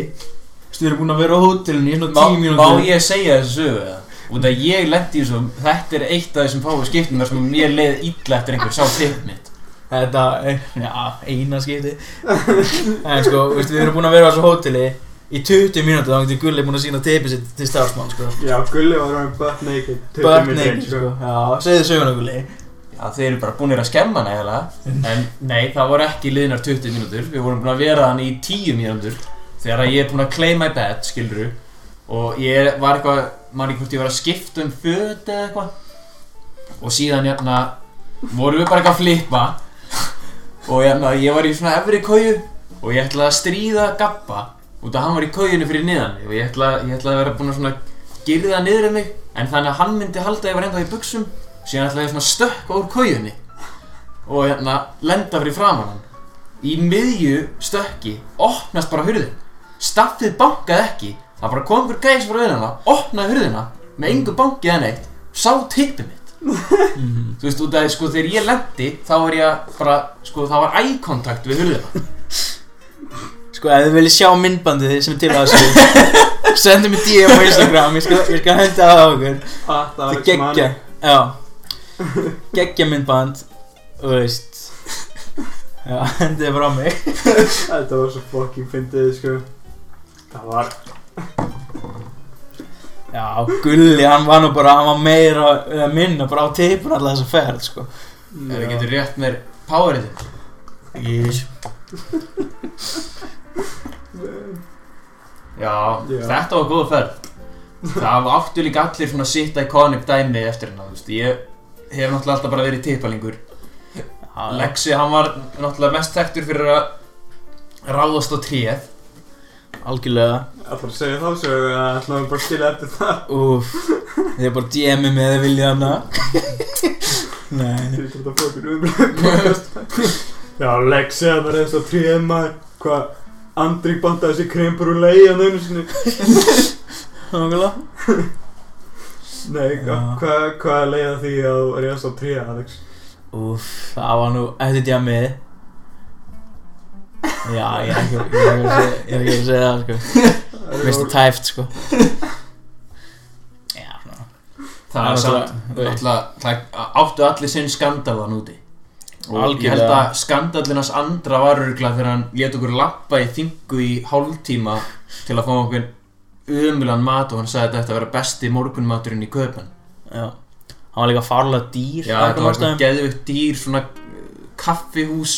Þú erum búin að vera á hótelinu í svona Má, tíu má mínútur ég segja þessu sögu eða? Út að ég lendi í þessu, þetta er eitt af þessum fáu skiptum þar sem mér leið illa eftir einhver sá tipp mitt. Þetta, er, já, eina skipti. En sko, þú veist, við erum búin að vera á þessu hóteli Í 20 mínútur, þá getur gulli búin að sína tipið sitt til starfsmann, sko. Já, Gulli var ráðin butt naked. 20 Butt mínútur naked, sko. Já, segðu söguna, gulli. Já, þeir eru bara búinir að skemma hana eiginlega. En nei, það voru ekki liðnar 20 mínútur. Við vorum búin að vera hann í 10 mínútur Þegar ég er búin að claim my bed, skiluru Og ég var eitthvað, man ekki hvort ég var að skipta um föt eða eitthvað. Og síðan hérna, vorum við bara eitthvað að flippa. Og hérna, ég var í svona efri kóju Og ég ætlaði að stríða Gabba Út að hann var í kójunni fyrir niðan Og ég ætlaði, ég ætlaði að vera búin að svona girða niður um mig En þannig að hann myndi halda að ég var enda í buksum síðan ætlaði ég svona stökka úr kójunni og hérna lenda fyrir framan hann. Í miðju stökki opnast bara hurðin staffið bankaði ekki það bara kom einhver gæs frá hurðina opnaði hurðina með engu bankið en eitt sá tippið mitt. *laughs* Þú veist út af sko þegar ég lendi þá var ég bara sko það var eye contact við hurðina. Sko, ef þið viljið sjá myndbandið sem er til að þessu *laughs* Sendum mér DM á Instagram, ég skal, skal henda það á okkur. Pat Það er geggja, Geggja myndband, þú veist. *laughs* Já, hendið frá mig. Þetta var svo fucking fyndið, sko. Það var, Já, Gulli, hann var nú bara, hann var meira, eða minna bara á teipun alltaf þessa ferð, sko. Ef það getur rétt mér powerið Ís já, Já. þetta var góð ferð. Það áttu líka allir svona sitt iconic dæmi eftir hérna þú veist. Ég hef náttúrulega alltaf bara verið tippalingur Lexi, hann var náttúrulega mest þekktur fyrir að ráðast á tréð Algjörlega. Ætlar að segja þá svo að ætlaðum bara að skilja eftir það? Úf, þið er bara DM-ið með þið viljið hana. Nei, Þetta er þetta fokkin umræð Já, Lexi að það er eins og tríðma Hvað, Andri bandaði sér krempur úr leiðan einu sinni. Nákvæmlega. Nei, hvað hva er leiða því að þú er eins og tríða, Alex? Úf, það var nú eftir djamið Já, ég er ekki, ég er ekki, ég er ekki að segja það, sko. Mér finnst það tæft, sko. Já, svona. Það er samt náttúrulega það áttu allir sinn skandalan úti. Og ég held að skandalinn hans andra var örgulega þegar hann let okkur lappa í þingu í hálftíma til að fá okkur umulan mat og hann sagði að þetta ætti að vera besti morgunmaturinn í köpen Já. Hann var líka farlega dýr Já, einhverjum var ástæðum. geðvikt dýr svona uh, kaffihús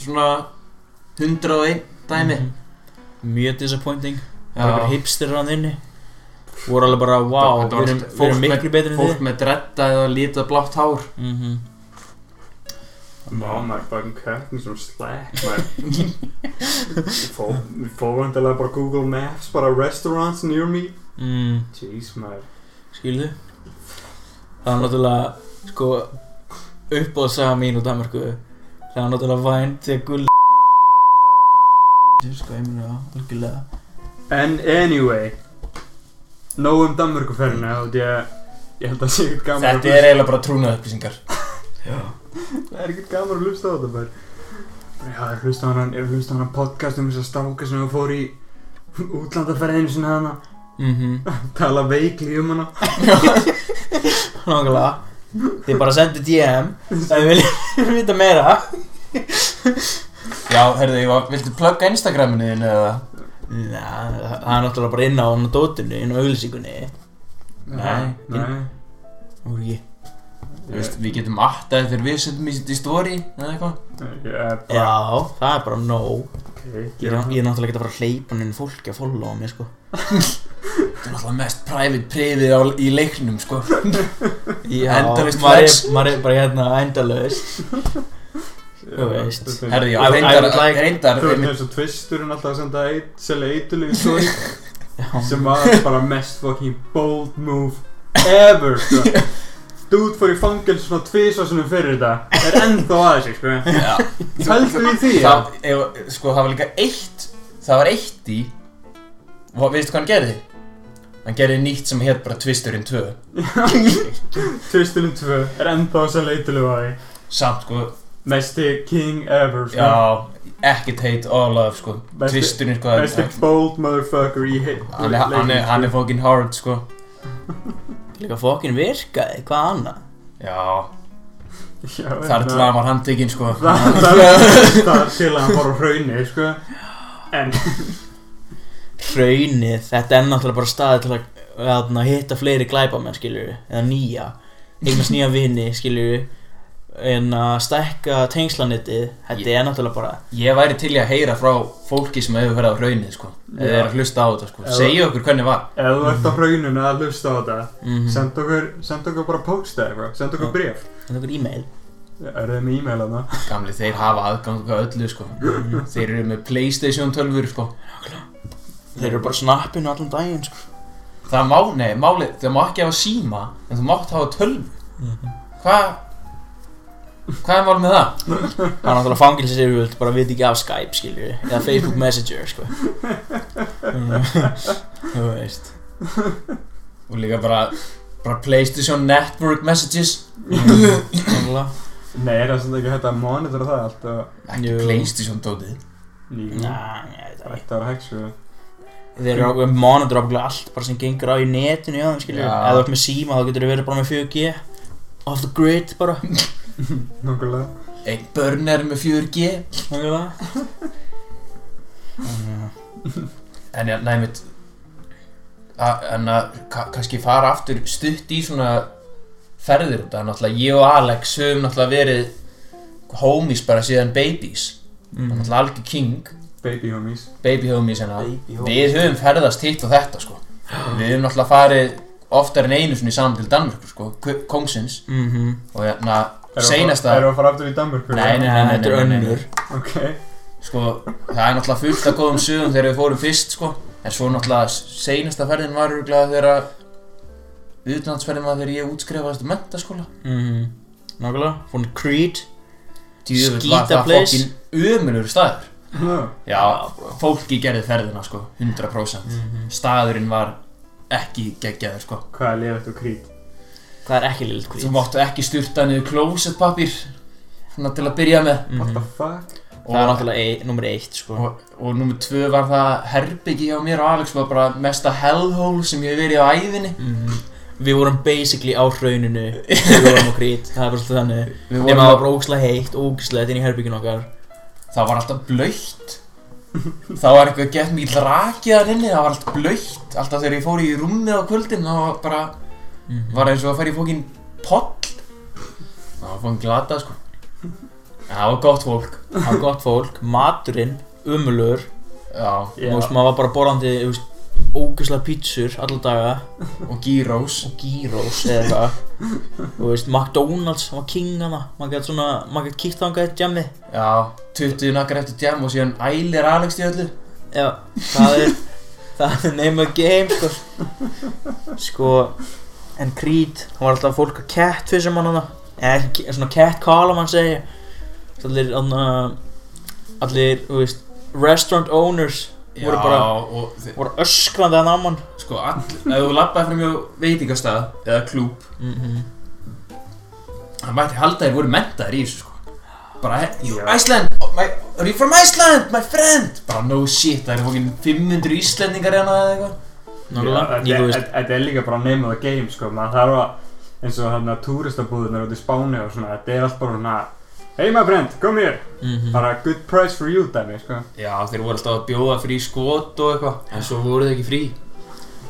svona 101 dæmi. Mhm. Mjög disappointing. Já. Bara einhver hipster hann inni. Voru alveg bara, wow, við var erum, fólk við erum með- miklu betri en fólk þið með dredda eða lítið blátt hár. Mhm. Má maður bara um köttin sem maður. Við *laughs* fó- Við fórum endilega bara Google Maps bara restaurants near me. Mm, Jeez maður. Skilðu Það er náttúrulega, sko Uppbóðsaga mín úr Danmarku Það er náttúrulega væn Þegar gull Sko, ég meina það, algjörlega. En anyway Nóg um Danmörkuferðina og ég Ég held að það sé ekkert gaman Þetta er eiginlega bara trúnað upplýsingar. *laughs* Það er ekkert gaman að hlusta á þetta bara Já, ég hlusta á hana, ég hlusta á hana podcast um þess að stáka sem við fór í útlandaferðinu sinna hana Mhm, *laughs* tala veikli um hana. *laughs* Nákvæmlega. Þið bara sendu DM Ef þið viljið vita meira Já, herðu, ég var, viltu plugga Instagraminu þín eða? Já, það er náttúrulega bara inn á hann á dótinu Inn á auglýsingunni. Nei, Nei. Nú er ekki. Þú veist, við getum attaði þegar við setjum í sitt í story eða eitthvað. Já, það er bara nóg. Okay, Ég er, ég er náttúrulega ekki að fara að hleypa henni fólki að followa mig, sko. *laughs* Þetta er náttúrulega mest private á, í leiknum, sko. *laughs* Já, Endalaust maður er, er bara hérna endalaust. Þú *laughs* veist. Herði, já, I reyndar, Þú veist eins og twisturinn alltaf að senda selja eitulegu stóri *laughs* sem var bara mest fucking bold move ever sko. *laughs* Dude fór í fangels svona tvísvarsunum fyrir þetta er ennþá að þessu sko. *laughs* Já. Hældu í því ef, sko, það var líka eitt það var eitt í og veistu hvað hann gerði? hann gerði nýtt sem hétt bara Twisturinn 2 Twisturinn 2 er ennþá að selja eitulegu að því samt sko, Mesti king ever sko. já ekkert hate all love sko. Twisturinn sko Mesti bold motherfucker í hit hann er, hann er, hann er fucking hard sko. Líka fokkin virkaði, hvað annað? já, Já, þar til hann var sko. Það er það er til að hann fór á hraunni sko. En Hraunið, þetta er náttúrulega bara staði til að, að hitta fleiri glæpamenn, skiljur eða nýja, eignast nýja vini, skiljur en að stækka tengslanettið, þetta Ég- er náttúrulega bara ég væri til að heyra frá fólki sem hefur verið á hraunið sko. Eða er að hlusta á þetta sko. Segja okkur hvernig var. Ef þú ert á hrauninu að hlusta á þetta mm Send okkur, send okkur bara posta eitthvað, send okkur bref er okkur e-mail. Er þið með e-mail að það? gamli þeir hafa aðgang að öllu sko. Þeir eru með Playstation 12 sko. Þeir eru bara snappinu allan daginn, sko. Það má, nei, máli, það má ekki hafa síma en þú mátt hafa 12 hvað hvað er mál með það? Það er náttúrulega fangilsins yfirvöld bara viti ekki af Skype, skiljur eða Facebook Messenger, sko. *laughs* Þú veist. Og líka bara bara Playstation Network Messages. Nei, er það svona ekki hægt að monitora það allt og ekki. Playstation dótið. Ný, Næ, ég veit það Þetta var heksu Þeir eru ákveð monitor ákveð allt bara sem gengur á í netinu, já, skiljur Já. Ef þú ert með síma þá getur þú verið bara með 4G Off the grid, bara *laughs* Nákvæmlega. Einn burner með 4G Náttúrulega en já, næmitt en að ka kannski fara aftur stutt í svona ferðir út af náttúrulega ég og Alex höfum náttúrulega verið homies bara síðan babies. Mm. náttúrulega algjör king. Baby homies. Baby homies hérna. Baby homies. við höfum ferðast hitt og þetta sko. Við höfum náttúrulega farið oftar en einu svona saman til Danmörku sko K- Kongsins Mhm. Og hérna Erum seinasta við að fara aftur í Danmörku? Nei, nei, nei, Þetta er önnur. Ok. Sko það er náttúrulega fullt af góðum sögum þegar við fórum fyrst sko. En svo náttúrulega seinasta ferðin var örgulega þegar utlandsferðin var þegar ég útskrifaðist um mentaskóla Mhm. Nákvæmlega. Fórum Creed var Skíta það place. fokkin ömulur staður Já. Fólki gerði ferðina sko 100% Mhm. staðurinn var ekki geggjaður sko. Hvað er liðið og krít? Það er ekki lill þú Creed máttu ekki styrta niður klósettpapír svona til að byrja með. What Mhm. the fuck? Það er náttúrulega ei, nummer eitt, sko. Og, og nummer tvö var það herbyggi á mér og Alex var bara mesta hellhole sem ég hef verið á æðinni Mhm. Við vorum basically á hrauninu. Við *laughs* vorum á Creed Það er bara svolítið þannig. Við Nefnum vorum að það að, var bara ógislega heitt Ógislega inn í herbygginu okkar. Það var alltaf blöytt það var eitthvað gett mikið rakið þar inni, það var alltaf blöytt alltaf þegar ég fór í rúmið á kvöldin þá var bara, Mhm. var eins og að fara í fókin poll. Það var fókin glata sko. Það var gott fólk. Það var gott fólk Maturinn Umulur já, Þú veist, maður var bara borðandi Ógislega pítsur Alla daga. Og gyros. Og gyros Eða eitthvað. Þú veist McDonalds var king hana. Maður gæti svona Maður gæti kíkt þangað eitt jammi já, 20 nakkar eftir jam og síðan ælir Alex í öllu. Já Það er Það er name of game Sko. Sko En Creed Það var alltaf fólk að catfishum hann hana. Eða Svona catcall mann segja Allir Allir Þú veist Restaurant owners voru já, bara og þi- voru öskrandi að náman sko, ef þú lappaði frá mjög veitingastað eða klúb mm -hmm. það mætti halda þér voru mentaðir í þessu sko. Bara, he- you Já. Iceland, oh, my, are you from Iceland, my friend? Bara no shit, það eru fókin 500 Íslendingar hérna eða eitthvað Þetta er- líka bara name of the game sko. Maður þarf að eins og hérna túristabúðunar út í Spáni og svona þetta er allt bara svona Hey my friend, come here. Mhm. bara good price for you dæmi sko. Já, þeir voru alltaf að bjóða frí skot og eitthvað en svo voru þeir ekki frí.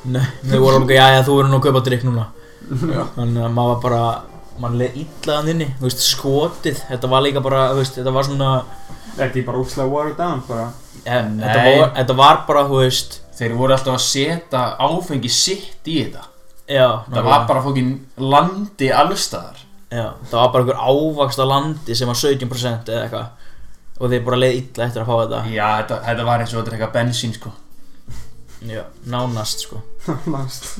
Nei, þau voru alveg, já, já, þú verður nú að kaupa drikk núna. Þannig að maður var bara, maður leið illa hann inni Þú veist, skotið, þetta var líka bara, þú veist, þetta var svona Þetta er bara úrslega watered down bara. Nei. þetta, var, þetta var bara, þú veist þeir voru alltaf að setja áfengi sitt í þetta. Já, það var bara fókin landi allstaðar Já, það var bara einhver ávakst á landi sem var 17% eða eitthvað. Og þeir bara leið illa eftir að fá þetta. Já, þetta, þetta var eins og þetta er eitthvað bensín sko. Já, nánast sko. *laughs* Næst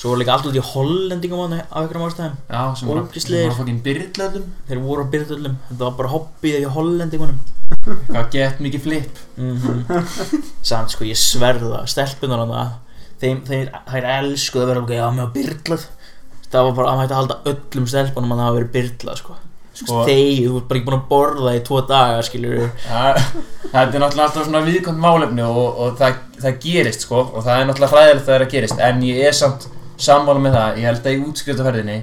Svo voru líka allt út í hollendingum á einhverjum ástæðum. Já, sem voru voru fokkin byrðlöðum Þeir voru á byrðullum, þetta var bara hobbyið í hollendingunum Eitthvað gett mikið flip? Mm *laughs* Samt sko, ég sverða, stelpunar hann það Þeim, þeir, þeir elskuðu að vera ok, já, mér var byrlað. Það var bara, að hætti að halda öllum stelpunum að það hafa verið byrlað sko. Sko- Þeir, þú ert bara ekki búin að borða í tvo daga, skilur Ja, Þetta er náttúrulega alltaf svona viðkvæmt málefni og, og það, það gerist sko og það er náttúrulega hræðilegt að það er að gerist. En ég er samt sammála með það. Ég held að í útskriftaferðinni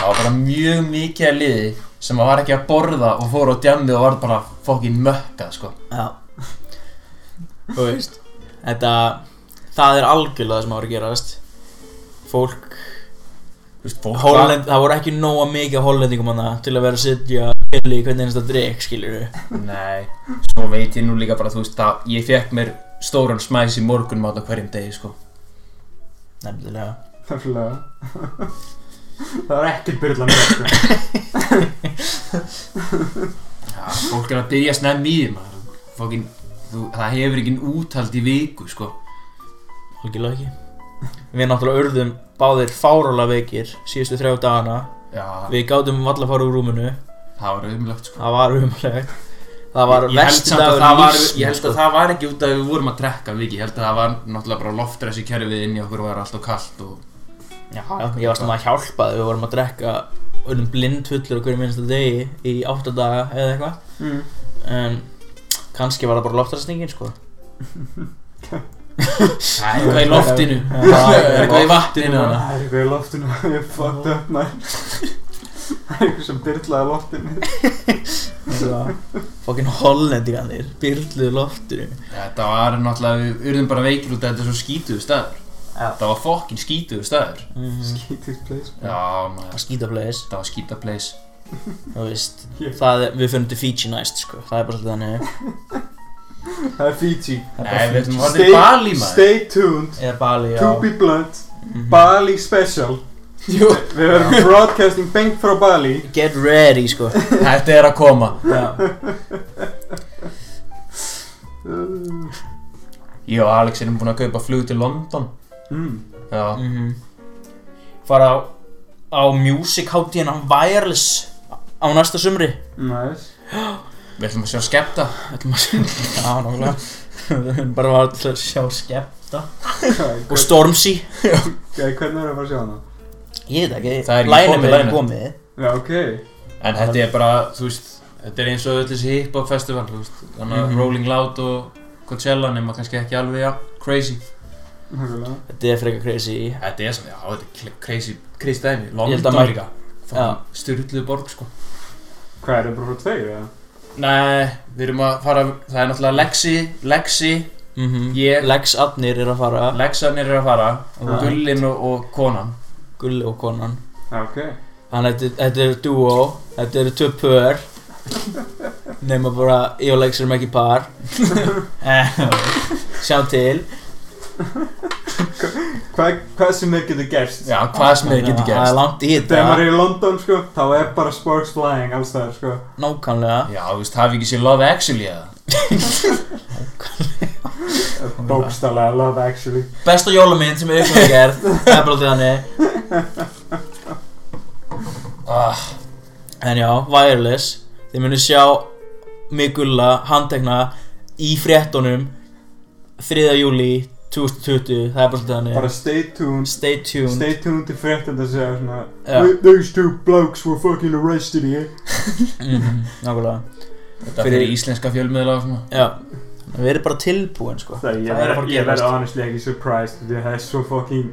það var bara mjög mikið að liði sem að var ekki að borða og fór á djammi og var bara fokkin mökkað sko. Já. Þú veist. Þetta Það er algjörlega það sem á að vera að gerast. Fólk veist, fólk Hollend, Það voru ekki nóga mikið hollendingum hana Til að vera að Pili í hvernig einasta drikk skilur var Nei, svo veit ég nú líka bara þú veist að ég fekk mér stóran smæs í morgunmat á hverjum degi sko. Nefnilega. Nefnilega Það var ekkert byrla með sko. Já, fólk er að byrja snemm í því það hefur ekki úthald í viku sko. Algjörlega ekki. Við náttúrulega urðum báðir fárálega veikir Síðustu þrjá dagana. Já, Við gátum valla að fara úr rúminu. Það var umlögt sko. Það var umlegt Það var að dagur það ég held sko. að það var ekki út af að við vorum að drekka viki, ég held að það var náttúrulega bara loftræs í kerfið inn í okkur var alltaf kallt og Já, já, ég var svona að hjálpa þau, við vorum að drekka öllum blindfullur á hverju minnsta degi í átta daga eða eitthvað. Mm. en kannski var það bara loftarstningin sko. Það er eitthvað í loftinu. Það er eitthvað í vatninu. Það er eitthvað í loftinu. Ég fucked up maður. Það er eitthvað sem byrlaði loftinu. Fokkin hollendinganir byrluðu loftinu. Þetta var náttúrulega, við urðum bara veikir út af þetta er svo skítuðu staður. Það var fokkin skítuðu staður mm Skítið place. Já, skýta place. Það var skíta place. *laughs* Þú veist það er, við fyrir til Fiji næst sko. Það er bara svolítið þannig. *laughs* Það er Fiji. Nei, við horfa til Bali maður. Stay tuned. Eða Bali To be blunt. Mhm. Bali special. Við verðum *laughs* broadcasting beint frá Bali. Get ready sko. Þetta er að koma. Já. Ég og Alex erum búin að kaupa flug til London mm. já, Mhm. fara á, á music hátíðina wireless á næsta sumri. Nice. Við ætlum að sjá skemmta. Ætlum að *laughs* já, nákvæmlega. Við *laughs* höfum bara til að sjá skemmta. Og Stormzy. *laughs* Hvernig er það að fara að sjá hana? ég veit ekki, Það er ekki komið, Já, ok. En þetta er bara, þú veist, þetta er eins og öll þessi hip-hop festival, þú veist, þannig að Mhm. Rolling Loud og Coachella nema kannski ekki alveg, já, crazy. Þetta er frekar crazy. Þetta er svona, já, þetta er crazy, crazy dæmi, að London líka, styrluðu borg, sko. Hvað er það bara frá tveir, eða? Nei, við erum að fara, það er náttúrulega Lexi, Lexi, mm Ég- Lex Adnir er að fara. Lexarnir eru að fara, Right. Gullin og, og konan. Gulli og konan. Ok. Þannig að þetta- þetta er duo. Þetta eru tvö pör. Nefna bara ég og Lex erum ekki par. *laughs* Eh, Sjá til Hvað, hvað sem er getur gerst. Já, hvað sem þið getur Það er gerst. langt í Þegar þetta maður er í London, sko, þá er bara sparks flying alls það, sko. Nákvæmlega. Já, þú veist, hafi ekki sér Love Actually eða? Bókstallega, love actually. Besta jólamynd sem er ykkur gerð Það er bara alltaf þannig. Ah, En já, wireless. Þið munið sjá mig gulla handtekna í fréttunum 3. júli 2020 Það er bara þannig Bara stay tuned Stay tuned Stay tuned til fréttin að segja svona. "Th- Those two blokes were fucking arrested here *laughs* Mhm, Nákvæmlega þetta Fyrir- fyrir íslenska fjölmiðla. Já Við erum bara tilbúin sko Það ég Það er ég verð gerast. honestly ekki surprised því að það er svo fucking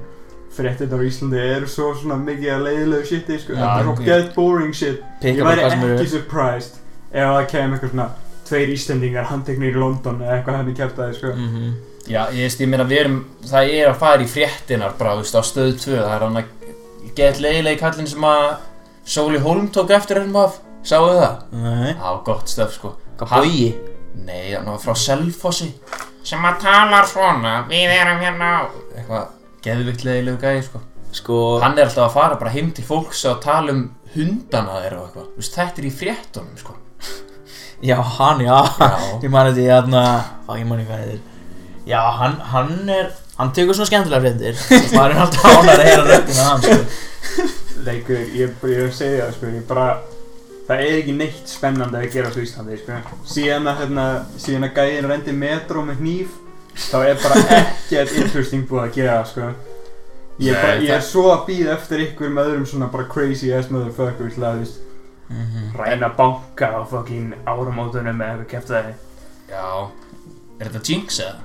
fréttin á Íslandi eru svo svona mikið að leiðilegu shiti sko Já, Það er svo ok. get boring shit Pikka Ég væri ekki surprised ef það kem eitthvað svona tveir Íslendingar handteknir í London eða eitthvað henni kæftæði sko Mhm. Já, ég veist, ég meina við erum, það er að fara í fréttinar bara, þú veist, á stöð 2, það er hann að get leiðilegi kallinn sem að Sóli Holm tók eftir hennum af, sáu það? Nei Já, gott stöf, sko. Hvað bói? Nei, hann var frá Selfossi, sem að talar svona, við erum hérna á eitthvað geðvikt leiðilegu gæði, sko. Sko Hann er alltaf að fara bara heim til fólks og tala um hundana þeirra og eitthvað Þú veist, þetta er í fréttunum, sko Já, hann, já, Já. ég man þetta í hérna, á ég man ekki hvað þetta er Já, hann, hann er, hann tekur svona skemmtilega fréttir og maður er alltaf ánægður að heyra röddina hans, sko Leikur, ég, ég segi það sko, ég bara Það er ekki neitt spennandi að gera á Íslandi sko. Síðan að, hérna, síðan að gæðin rendi metró með hníf Þá er bara ekkert interesting búið að gera sko. Ég, er Nei, bara, ég er það- svo að býða eftir ykkur með öðrum svona bara crazy ass motherfucker til að, þú veist, Mhm. ræna banka á fucking áramótunum eða eitthvað kæft það Já Er þetta Jinx eða?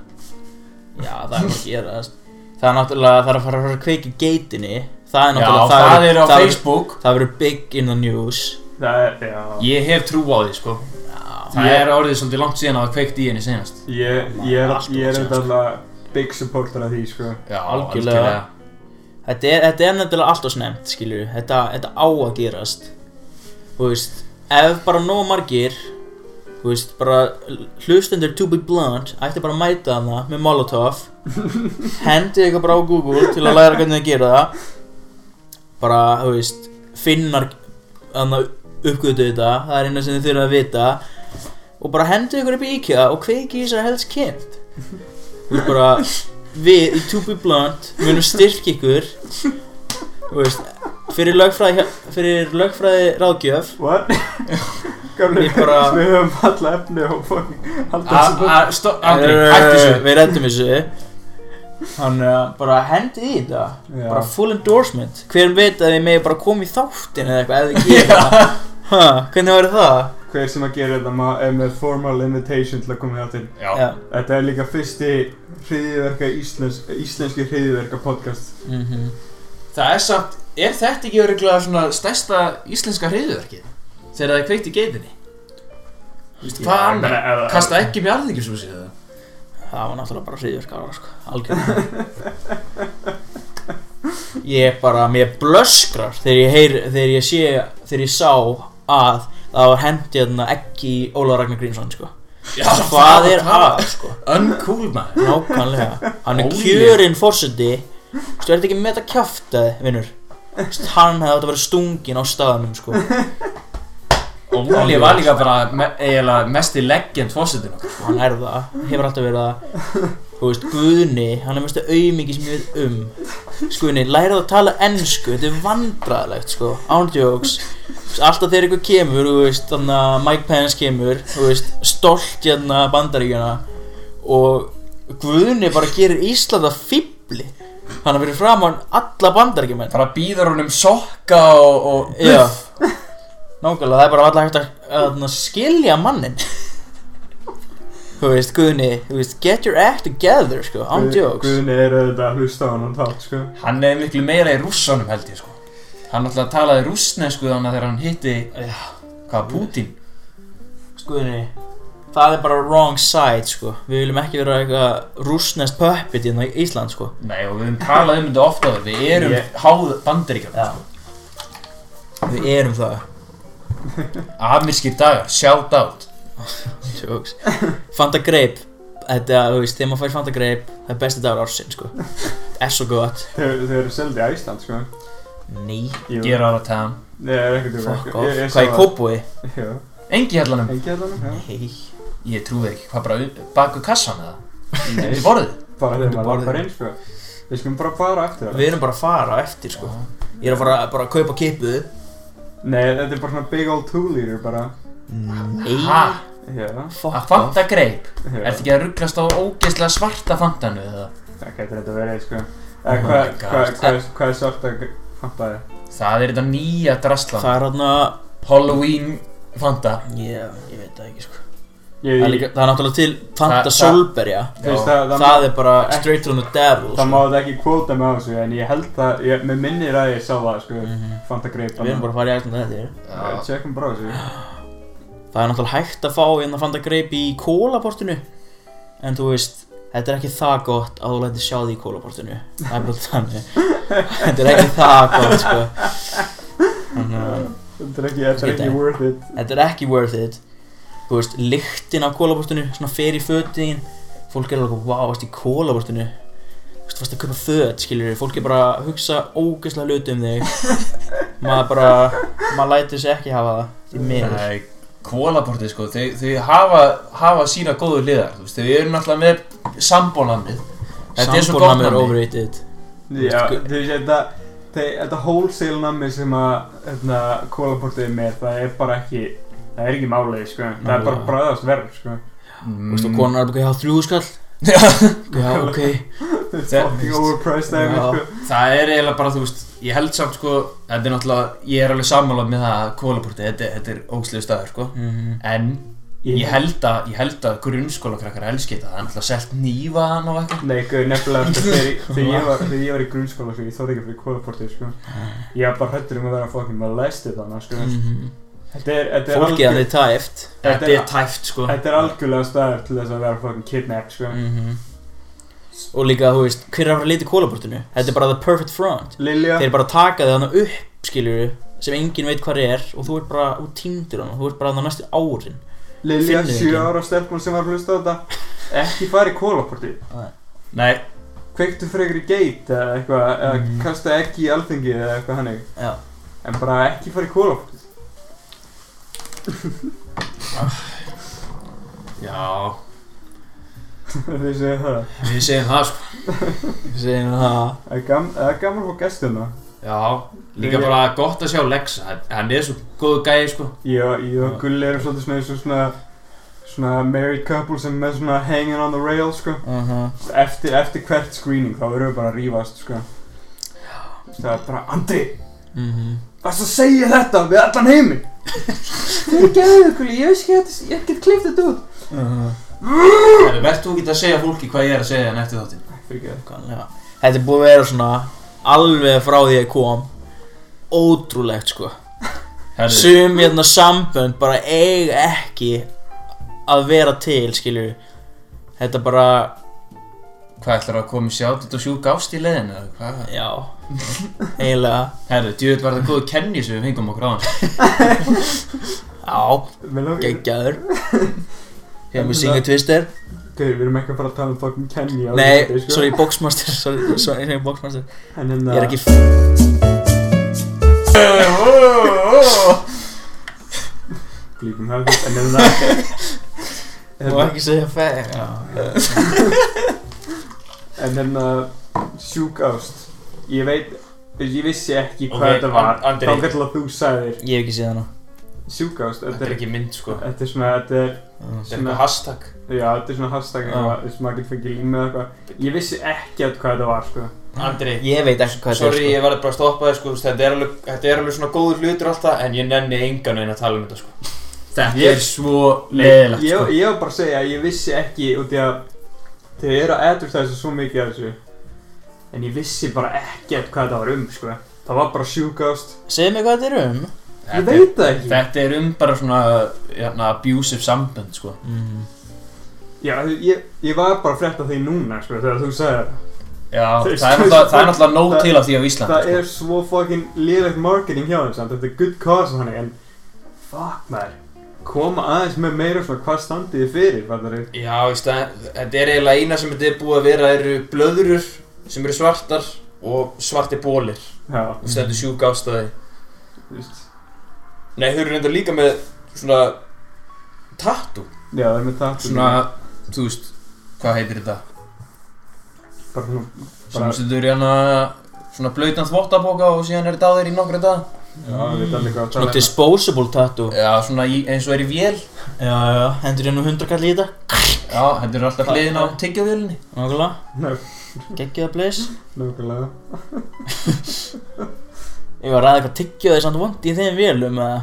Já, það er að gerast Það er náttúrulega, það er að fara að fara að kveiki geitinni. Það er Já, náttúrulega, það, verður- er á það Facebook. Það verður big in the news. Það er, já. Ég hef trú á því, sko. Það Ég- er orðið svolítið langt síðan að það kveikt í henni senast. Ég, ég er, Allt ég er þetta alltaf big supporter af því sko. Já, Algjörlega. Þetta er, þetta er nefnilega allt og snemt, skilju þetta, þetta á að gerast. Þú veist, ef bara nóg margir Þú veist, bara hlustendur to be blunt Ætti bara að mæta hana með Molotov *laughs* Hendi eitthvað bara á Google til að læra hvernig þið gera það. Bara, þú veist, finnar Þannig uppgötu þetta Það er eina sem þið þurfa að vita. Og bara hendi ykkur upp í IKEA og kveiki í þessari helst kynnt. Þú veist bara Við í To Be Blunt munum styrkja ykkur. Þú veist Fyrir lögfræði, fyrir lögfræði ráðgjöf What? *laughs* Gamli, *laughs* við höfum alla efni og fucking halda þessu búið Andri, hættu þessu. Eh, Við reddum þessu. Þannig að bara hendi í þetta. Bara full endorsement. Hver veit að þið megi bara koma í þáttin eða eitthvað Eða gera það? Hvernig var það? Hver sem að gera þetta er með formal invitation til að koma Já, Já. Þetta er líka fyrsti hriðiverka íslensk, íslenski hriðiverka podcast. Mm það er samt Er þetta ekki öruglega svona stærsta íslenska hreiðuverkið? Þegar það er kveikt í geitinni. Hvað annar? Kasta ekki með alþingisúsi eða? Það var náttúrulega bara hriðverkar sko. *laughs* Algjörlega. Ég bara, mér blöskrar þegar ég heyr, þegar ég sé, þegar ég sá að það var hendi hérna ekki í Óla Ragnar Grímsson sko. Já, Hvað er það? að sko? Uncool maður. Nákvæmlega. Hann er kjörinn fórseti Þú ert ekki með þetta kjaftaði, vinnur Hann hefði átt að vera stungin á staðanum sko Óli var líka bara me eiginlega mest í legend fósitin okkar. Hann er það, hefur alltaf verið það. Þú veist, Guðni, hann er mestu auðmikið sem ég veit um. Skuðni, lærið að tala ennsku, þetta er vandræðilegt sko. Ándjóks Alltaf þegar eitthvað kemur, þú veist, þannig að Mike Pence kemur Þú veist, stolt hérna bandaríkjana Og Guðni bara gerir Ísland að fýbli Hann har verið fram á alla bandaríkjumenn Bara býður honum sokka og, og Já Nákvæmlega, það er bara alltaf hægt að, skilja mannin Þú veist, Guðni, þú veist, get your act together, sko, on jokes. Guðni er auðvitað að hlusta á hann og tát sko. Hann er miklu meira í rússanum held ég sko. Hann alltaf talaði rússnesku þannig að þegar hann hitti Já. Hvað, Putin? Guðni, það er bara wrong side, sko. Við viljum ekki vera eitthvað rússnest puppet hérna í Ísland, sko. Nei og við höfum talað um þetta ofta. Við erum Ég- háð bandaríkjum Já. Við erum það, Amirskir dagar, shout out. Jokes. Fanta Grape, þetta, þú veist, þegar maður fær Fanta Grape Það er besti dagur ársinn, sko. Það er svo gott. Þau þau eru seldi í Æsland sko. Ný, Jú. Get out of town. Nei, það er ekkert um fuck off. Hvað er kópúi? Já, Engi hellanum. Ekki allan, já. Nei Ég trúi ekki, hvað bara baku kassan eða? Í í borðið? Bara þegar maður Borðið. lappar inn sko. Við skulum bara fara eftir það. Við erum bara að fara á eftir sko. Ég er að fara bara að kaupa kipu Nei, þetta er bara svona big old two liter bara Nei Ha? Já, Að Fanta greip? já Ertu ekki að rugglast á ógeðslega svarta Fantanu eða? Það getur þetta verið sko Oh Eða my hvað God. hva, hva, hva er svart að fantaði? Það er þetta nýja draslan Það er hérna Halloween Fanta Já, ég veit það ekki sko Ég, Það er, líka, það er náttúrulega til Fanta Solberja. Það, það, Það er bara straight from the devil það sko. þetta ekki kvóta mig á þessu En ég held það, ég, með minnir að ég sá það sko Mhm. Fanta greip Við erum bara að fara í ætlum þetta Já, tjekkum bara þessu. Það er náttúrulega hægt að fá hérna Fanta greip í kólaportinu. En þú veist Þetta er ekki það gott að þú lætir sjá því í kólaportinu. Það er bara *laughs* þannig. Þetta er ekki það gott sko. Þannig *laughs* að Þetta er ekki, þetta er ekki worth it. Þetta er ekki worth it Þú veist, lyktin af kólabortinu Svona fer í fötin. Fólk er alveg, wow, varst í kólabortinu Þú veist, varst að kaupa föt, skilur Fólk er bara að hugsa ógeðslega hluti um þig. *laughs* Maður bara, maður lætur sig ekki hafa það því miður. Nei, kólaportið sko, þau, þau hafa, hafa sína góðu liðar, þú veist, þau eru náttúrulega með sambónamið. Þetta er er overrated. Já, Sko- þú veist, þetta, þe- þetta wholesale nammi sem að hérna, kólaportið er með, það er bara ekki, það er ekki málið, sko. Það er bara bræðast verð, sko. Þú veist, og konan er bara, já, þrjú skall Já, *laughs* ok *laughs* Það- Já. það er eiginlega bara, þú veist, ég held samt sko, þetta er náttúrulega, ég er alveg sammálað með það að kólaportið, þetta, þetta er ógslegu staður, sko. Mhm. En ég held að, ég held að grunnskólakrakkar elski þetta, það er náttúrulega selt nýfa hann og eitthvað. Nei, gauð, nefnilega, sko, þegar, ég- þegar, ég var, *laughs* þegar ég var í grunnskóla, sko, ég þóði ekki fyrir kólaportið, sko. Ég var bara hættur um að vera fucking molested þannig, sko. Þetta þetta er Fólkið hann er tæft Þetta er- er tæft, sko. Þetta er algjörlega staður til þess að vera fucking kidnap, sko. Mhm. Og líka, þú veist, hver er að fara að lita í kólaportinu? Þetta er bara the perfect front Lilja, Þeir bara taka þig þannig upp, skiljur sem enginn veit hvað er og þú ert bara, þú týndir hann þú ert bara þannig næstu árin Lilja, finnur 7 ekki. ára stelpun sem var að hlusta á þetta, ekki fara í kólaportið. Nei, Kveiktu frekar í gate eða eitthvað, eða Mhm. kasta ekki í alþingi eða eitthvað hannig. Já En bara ekki fara í kólaportið. Já, Þið segja það. við segjum það, sko. Segi nú það Það er gam- það er gaman að fá gestina. Já, líka Ég- bara gott að sjá Lexa, hann- hann er svo góðu gæði, sko. Ég og, ég og Gulli erum svolítið svona eins og svona svona married couple sem er með svona hanging on the rails sko -huh. eftir, eftir hvert screening þá verðum við bara að rífast sko það er bara Andri, -hmm. varst að segja þetta við allan heiminn Þú geðu Gulli, ég veist ekki að ég get klift þetta út. Herru, Verð þú ekki að segja fólki hvað ég er að segja en eftir þáttinn? Þetta er búið að vera svona alveg frá því að ég kom. Ótrúlegt sko. Herru, Sum hérna sambönd bara eiga ekki að vera til skilju Þetta bara, hvað ætlar að koma sjátt út og sjúk ást í leiðinu? eða Hvað? já eiginlega. Herru, djúvill var það góðu kenni sem við fengum okkur á hann. Já, geggjaður. *laughs* Hefum við syngið twister Gauður, við erum ekki að fara að tala um Kenny á Nei, sko. sorry, boxmaster Sorry, sorry, boxmaster. En hérna Ég er ekki Glípum höfðið En hérna Þú *laughs* hérna, ekki segja fæ En hérna Sjúk ást Ég veit Ég vissi ekki hvað Ok, þetta var And- Andri. Þá að þú sagðir ég hef ekki séð hana Sjúk ást Þetta er ekki mynd, sko. Þetta er svona Þetta er Þetta er eitthvað hashtag. Já, þetta er svona hashtag Já. eitthvað Þess að maður getur fengið límið eða eitthvað Ég vissi ekki að hvað þetta var sko Andri, Ég veit ekki hvað sorry, þetta ég var bara að stoppa þig, sko. þú veist, Þetta er alveg, þetta er alveg svona góður hlutur alltaf, en ég nenni engan veginn að tala um þetta, sko. Þetta Ég- er svo leiðilegt, ég, sko. ég var bara að segja að ég vissi ekki út í að Þeir eru að advertisa svo mikið af þessu En ég vissi bara ekkert hvað þetta var um sko. Það var bara sjúk ást er Segðu mig hvað þetta er um. Ég Þetta veit það ekki. Þetta er um bara svona, hérna, abusive sambönd, sko. mm. Já, ég, ég var bara að frétta því núna sko Þegar þú sagði það. Já, Þú það er náttúrulega, nóg það- til af því á Íslandi, Það sko. er svo fucking liðlegt marketing hjá þeim samt. Þetta er good cause þannig En fuck maður. Koma aðeins með meira svona hvað standið þið fyrir Já, þetta er eiginlega eina sem þetta er búið að vera eru blöðurur sem eru svartar og svartir bólir. Já, þetta er sjúk ástæði. þú veist Nei, þau eru reynda líka með svona tattoo. Já, það er með það Svona, þú veist, hvað heitir þetta? Bara svona Sem setur hérna svona blautan þvottabóka og síðan er þetta á þér í nokkra dag. Já, við veit alveg hvað að Svona tala um. disposable tattoo Já, svona í, eins og er í vél. Já, já, hendur hérna hundra kall í þetta Já, er alltaf hliðin á tyggjavélinni. Nákvæmlega Ná, Geggjaða blaze nákvæmlega. Ég var að ræða hvað tyggjaði samt vond í þeim vélum eða?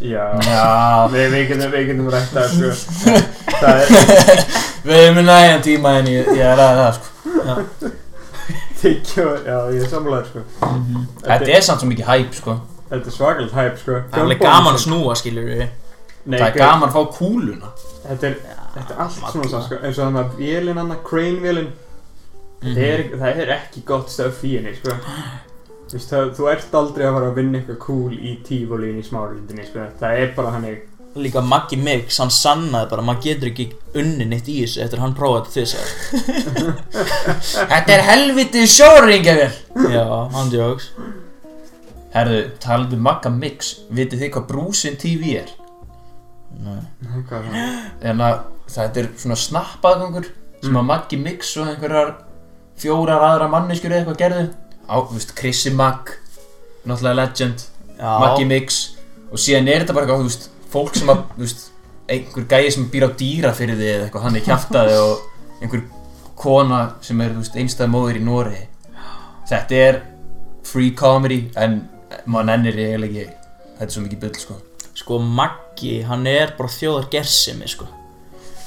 Já. Já, Við, við getum, við getum rætt það, sko. *laughs* Það er við erum með næjan tíma en ég, ég er að það, sko. tyggja Já, ég er samlaður, sko. Þetta er samt svo mikið hæp, sko. Þetta er svakalt hæp, sko. Það er alveg gaman að snúa, skilur við Nei, Það er gaur, gaman að fá kúluna. Þetta er, þetta er allt svona, svo, sko. eins og þannig að vélinn hann, crane-vélinn það, er, það er ekki gott stöf í henni, sko Þú veist, það, þú ert aldrei að fara að vinna eitthvað cool í tífólín í smárlindinni, sko Það er bara hannig Líka Maggi Mix, hann sannaði bara maður getur ekki unni neitt í þessu eftir að hann prófaði þetta þess *laughs* Þetta er helviti sjóringjavél. Já, hann djóks Herðu, talandi um Magga Mix Vitið þið hvað Brúsin TV er? Nei. Nei, hvað er það? En að þetta er svona snappaðgangur sem að Maggi Mix og einhverjar fjórar aðra manneskjur eða eitthvað gerðu. Á, þú veist, Chrissy Mag náttúrulega legend, Já. Maggi Mix og síðan er þetta bara eitthvað, þú veist, fólk sem að, þú veist, einhver gæi sem býr á dýra fyrir þið eða eitthvað, hann er kjaftaði og einhver kona sem er, þú veist, einstæð móðir í Noregi. Þetta er free comedy en maður nennir ég eiginlega ekki þetta er svo mikið bull, sko. Sko Maggi, hann er bara þjóðar gersimi sko.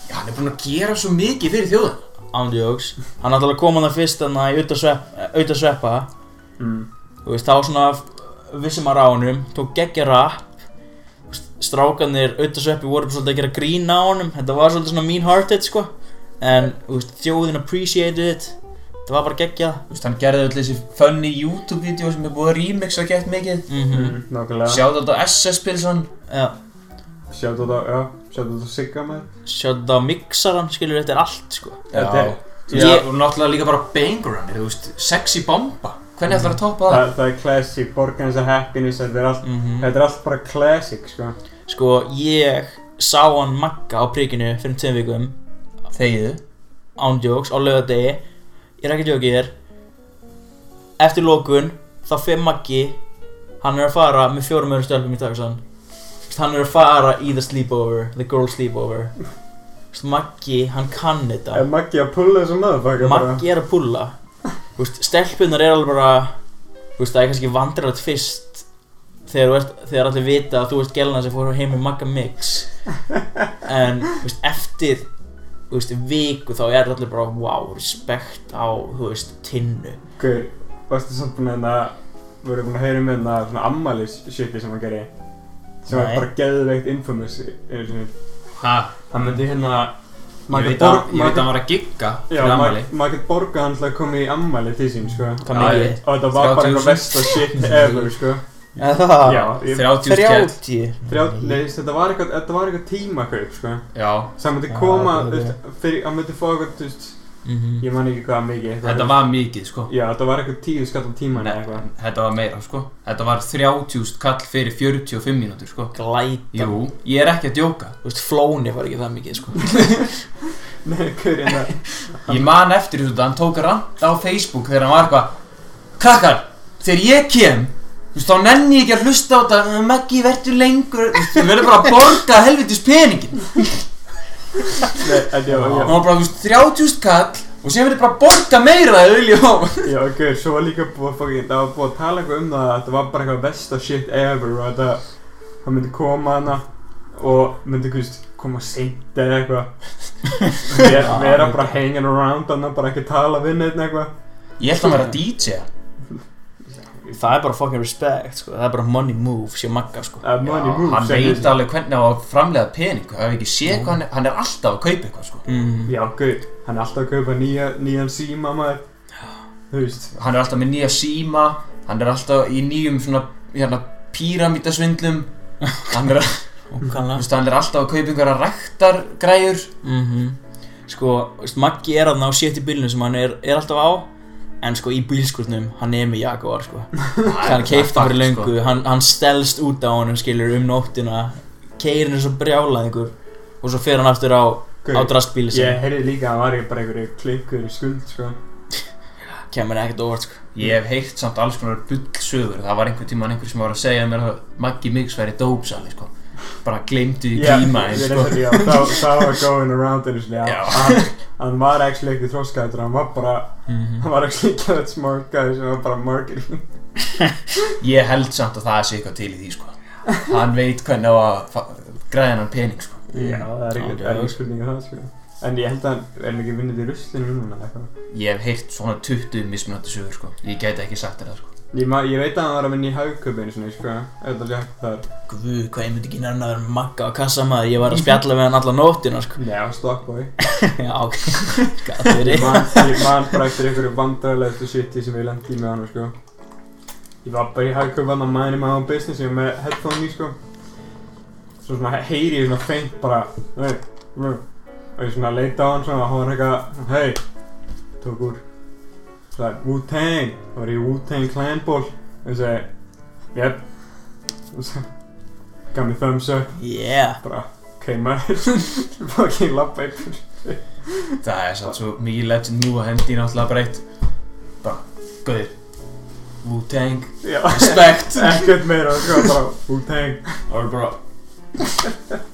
Já, hann er búinn að gera svo mikið fyrir þjóðan Ándjóks Hann ætlaði að koma það fyrst þannig að auðvitað sveppa, auðvitað sveppa. Mm. Þú veist, þá svona vissum maður á honum, tók geggja rap. Þú veist, Strákarnir auðvitað sveppi voru svolítið að gera grína á honum. Þetta var svolítið svona mean hearted sko. En, veist, þjóðin appreciated it. Þetta var bara geggjað hann gerði öll þessi funny YouTube-vídeó sem er búið að remixa gett mikið. Mm Mm, nákvæmlega. Sjáðu þetta á SS Já, Sjátt þetta, já, sjátt þetta Sigga maður. Sjáðu þetta á mixaran, skilur þetta er allt sko. Er- Þú veist, og náttúrulega líka bara Bangerunner, þú veist, Sexy Bomba. Hvernig ætlar að toppa það? það, það er classic, borgan þess að happiness, þetta er allt, Mhm. þetta er allt bara classic, sko. Sko, ég sá hann Magga á prikinu fyrir tveim vikum. Þegiðu ándjóks á laugardegi. Ég er ekki djóka þér eftir lókun þá fyrir Maggi hann er að fara með fjórum öðrum stelpum í taksan hann er að fara í the sleepover the girl sleepover. Maggi, hann kann þetta. Er Maggi að pulla þessu motherfucker bara? Maggi er að pulla. Stelpunar er alveg bara það er kannski vandræðat fyrst þegar, þegar allir vita að þú ert gelna sem fór heim með Magga Mix. En vist, eftir veist, viku þá er allir bara wow, respekt á, veist, tinnu. Guður, varstu samt búin að það, voru búin að heyra um þetta svona ammalis shiti sem hann gerði? Sem Nei. bara geðveikt infamous. Hæ? Hann myndi hérna... Ég veit að hann var að gigga maður getur borgað hann til að koma í ammali til sín, sko. Og þetta var bara 30.000. eitthvað besta shit ever, sko. Er það? Já, ég, 30 skell 30 þrjá, nei, þetta var eitthvað, tímakaup, sko. Hann myndi koma, er hann myndi fá eitthvað, veist, Mhm. ég man ekki hvað mikið. eitthvað- þetta var mikið sko Já, þetta var eitthvað tíu skatt á tíman eða Nei, eitthvað. þetta var meira sko Þetta var 30 kall fyrir 45 mínútur sko Glæta Jú, ég er ekki að djóka Þú veist, flóni var ekki það mikið, sko *laughs* Nei, hver er það? Ég man eftir þessu þetta, hann tók rand á Facebook þegar hann var eitthvað Krakkar, þegar ég kem Þú veist, þá nenni ég ekki að hlusta á þetta Maggi, verður lengur Þú veist, Þú verður bara að borga helvitis peningin Hann já. var bara, þú veist, 30 kall Og sem verður bara að borga meira þau vilja á Já, gauður, svo var líka búið að fokkin, það var búið að tala eitthvað um það að þetta var bara eitthvað besta shit ever og þetta, hann myndi koma hana og myndi, þú veist, koma seint eða eitthvað. Vera, bara hanging around hana, bara ekki tala við neitt eitthvað. Ég ætla að vera DJ Það er bara fucking respect, sko. Það er bara money move, sé Magga, sko. Uh, money Já, moves Hann sem veit alveg hvernig á að framlega pening Það hefur ekki séð hvað hann er Hann er alltaf að kaupa eitthvað sko. Mm. Já, gauður, hann er alltaf að kaupa nýja, nýjan síma Hann er alltaf með nýja síma Hann er alltaf í nýjum hérna, Píramítasvindlum Hann er, hann er alltaf að kaupa einhverja ræktargræjur. Mm Sko, veist, Maggi er aðna á sétt í bílnum sem hann er, er alltaf á En sko, í bílskurnum, hann er með Jaguar, sko. *laughs* Hann keipta fyrir löngu, sko. hann, hann stelst út á honum, skilur, um nóttina. Keirir eins og brjálað einhver Og svo fer hann aftur á, á drastbíli ég sem heyrði líka að hann var ekki bara einhverju klikkur í skuld, sko. *laughs* Kemur ekkert óvart, sko. Ég hef heyrt samt alls konar bullsögur. Það var einhver tíma einhver sem var að segja mér að Maggi Mix væri dópsali sko Bara gleymdu í ég sko. það, var going around. Hann, var actually ekki þróskaður, hann var bara, Mhm. hann var actually ekki that smart guy sem var bara marketing. *laughs* Ég held samt að það sé eitthvað til í því sko Hann veit hvernig að græða hann pening sko Já, það er ekki spurning að það, sko. En ég held að hann er ekki vinnið í ruslinu núna, eitthvað. Ég hef heyrt svona 20 mismunandi sögur sko Ég gæti ekki sagt þér það sko Ég, ég veit að hann var að vinna í haugköpinu svona, sko, auðvitað létt þar. Guð, hvað ég myndi ekki nefna að vera Magga á kassamaður Ég var að spjalla með hann alla nóttina, sko var stockboy. *laughs* Já, ok Gat verið Ég man, bara eftir einhverju vandræðilegstu shiti sem ég lendi með hann, sko. Ég var bara í haugköp hann að mæni með hann business, ég var með headphone í, sko. Svo svona heyri ég svona feint bara, hei, hei. Og ég svona leita á hann svona og hann var eitthvað, hei, tók úr. *laughs* *laughs* Það er Wu-Tang, það var í Wu-Tang Clan ból. Og ég segi, Jep Og svo Gaf mér thumbs up Yeah. Bara Ok maður Fucking lappa ykkur Það er satt svo mikið legend nú að hendi náttúrulega bara eitt. Bara, gauðir. Wu-Tang, respect *laughs* Ekkert meira sko Bara Wu-Tang. Það var bara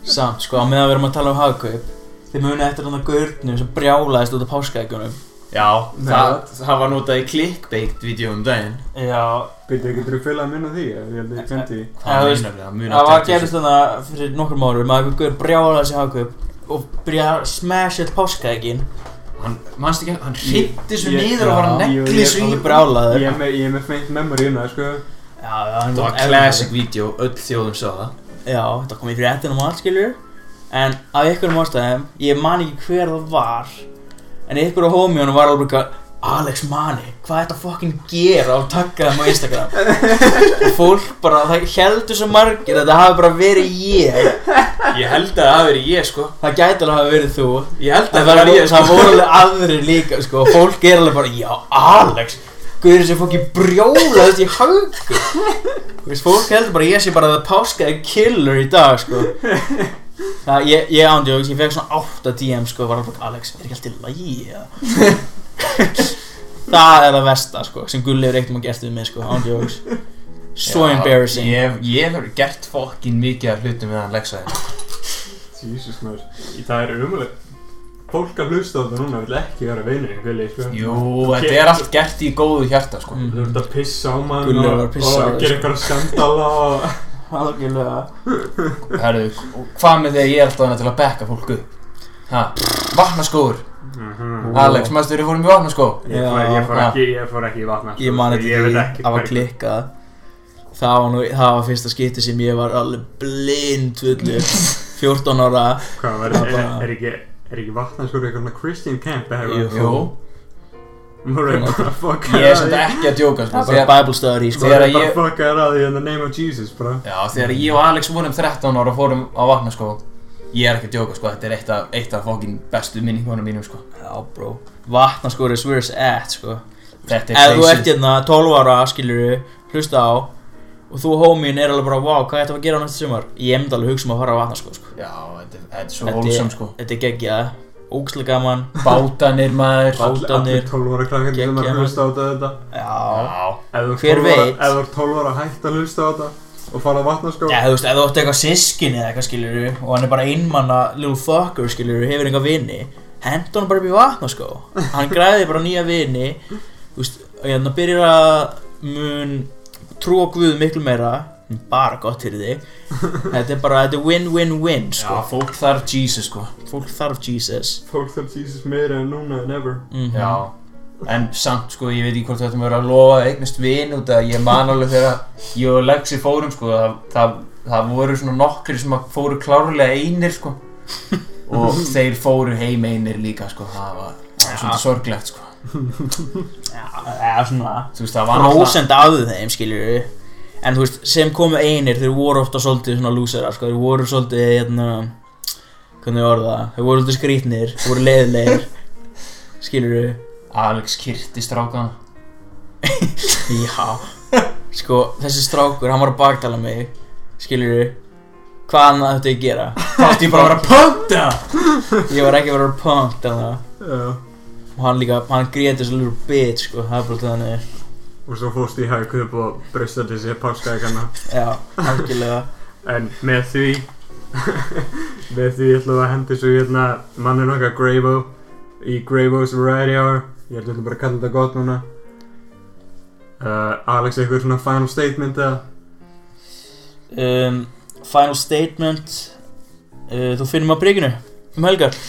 Samt sko, á meðan við erum að tala um hagkaup Þið munið eftir hann að gaurnum sem brjálaðist út af páskaækjunum Já, Nei, það, það var notað í clickbait vídeo um daginn. Já. Byrju, getur þú fylgað minna því? Ég held að ég glemt því. Já, þú veist, meinar það? Muna Það var eftir gerist þannig að fyrir nokkrum árum að einhver brjálaði sig hagkaup og byrjaði að smasha eitt páskaækin Hann, mannst ekki, hann hritti svo Ég- niður og var að Já, jú, negli ég- svo í Ég brjálaði Ég er með, ég er með faint memory hérna, sko. Já, já, hann Það var classic vídeo, öll þjóðum sá það. Já, þetta kom í fréttinum og allt skiljur En af einhverjum ástæðum, ég man ekki hver það var En einhver á homjónum var alveg Alex Mani, hvað er þetta fucking gera? og takka þeim á Instagram. Og fólk bara, það heldur svo margir að þetta hafi bara verið ég. Ég held að það hafi verið ég sko. Það gæti alveg hafi verið þú. Ég held að það, það var ég það sko. voru alveg aðrir líka sko. Og Fólk er alveg bara, já Alex Guður sem fólki brjólaðist í haugu fólk heldur bara að ég sé bara það páskaði killer í dag sko Það, ég, ég ándjóks, ég fekk svona 8 DM sko var alveg, Alex, er ekki allt í lagi eða? *laughs* Það er það versta sko sem Gulli hefur eitt um að gert við mig sko, ándjóks So Já, embarrassing Ég ég hef gert fokkin mikið af hlutum við hann Lexaði Jesus maður það er umulegt Fólk að hlusta á þetta núna vil ekki vera vinur en Gulli, sko Jú, þetta er allt gert í góðu hjarta sko. Þú ert að pissa á mann og, og þig, gera sko. eitthvað skandala og Algjörlega Herru, hvað með þegar ég er alltaf hana til að bekka fólk upp? Ha, vatnaskóður Mhm. Alex, maður styrir fórum í vatnaskó Ég fór, ég fór ekki, ég fór ekki í vatna Ég man veit því, ekki það var klikkað Það var nú, það var fyrsta skipti sem ég var alveg blind fullu 14 *laughs* ára Hvað var, er, bara- er ekki, er ekki vatna sko eitthvað svona Christian camp eða Jú. eitthvað? Jú, er ég bara er svolítið ekki að djóka sko. Það var bara Bible study sko. Sko Þegar ég bara fucka þér að því in the name of Jesus, bro? Já, þegar ég og Alex vorum 13 ára og fórum á vatnaskó Ég er ekki að djóka sko, þetta er eitt af, eitt af fokkin bestu minningunum mínum sko. Já bro. Vatnaskóri is where it's at sko. Þetta Ef er þú ert crazy hérna 12 ára skilur hlusta á Og þú homín er alveg bara wow hvað ætti að gera á næsta sumar? Ég myndi alveg hugsa um að fara á vatnaskó sko. Já, þetta er, er svo er- sko. Þetta er geggjað Ógslega gaman. Bátanir maður. Bá- All- Bátarnir. Allir 12 ára krakkar sem er að hlusta á þetta Já Já, Ef þú Hver 12 ára- veit? Ef þú ert 12 ára hægt að hlusta á þetta Og fara á vatna sko Já, þú veist, ef þú ætti eitthvað sískin eða eitthvað skilur og hann er bara einmanna little fucker skilur hefur eitthvað vini henda hann bara upp í vatna sko hann *laughs* græði bara nýja vini. Þú veist, og hérna byrjar að mun trú á Guð miklu meira. Bara gott fyrir þig. *laughs* Þetta er bara, þetta er win-win-win já, sko. Fólk þarf Jesus sko fólk þarf Jesus. Fólk þarf Jesus meira en núna en ever. Mm Já, en samt sko, ég veit ekki hvort þetta verður að lofa eignast vin út að ég man alveg þegar ég og Lexi fórum sko, það, það, það voru svona nokkri sem fóru klárlega einir sko. *laughs* Og þeir fóru heim einir líka sko, það var, það var svona sorglegt sko, Já, eða svona þú veist, það var prósent af þeim skilur en þú veist, sem komu einir þeir voru ofta svolítið svona lúsera sko, þeir voru svolítið, hérna hvernig ég orða það, þeir voru svolítið skrítnir þeir voru leiðilegir *laughs* skilur Alex kyrti strákana *laughs* já sko, þessi strákur, hann var að baktala mig. Skilur hvað hann ætti að gera? Þá ætti ég bara að vera pönta ég var ekki að vera punkt þarna Já. Og hann líka, hann gréti þessu little bitch sko, það er bara þannig. Og svo fórst í hagkup og brösta til sér páskaækana já, algjörlega. En með því *laughs* Með því ætlum við að hendi svo hérna Mannir okkar Gravo Í Gravo's Variety Hour. Ég ætlum bara að kalla þetta gott núna. Uh, Alex, eitthvað svona final statement eða? um, Final statement. Uh, Þú finnum að brygginu um helgar. *laughs*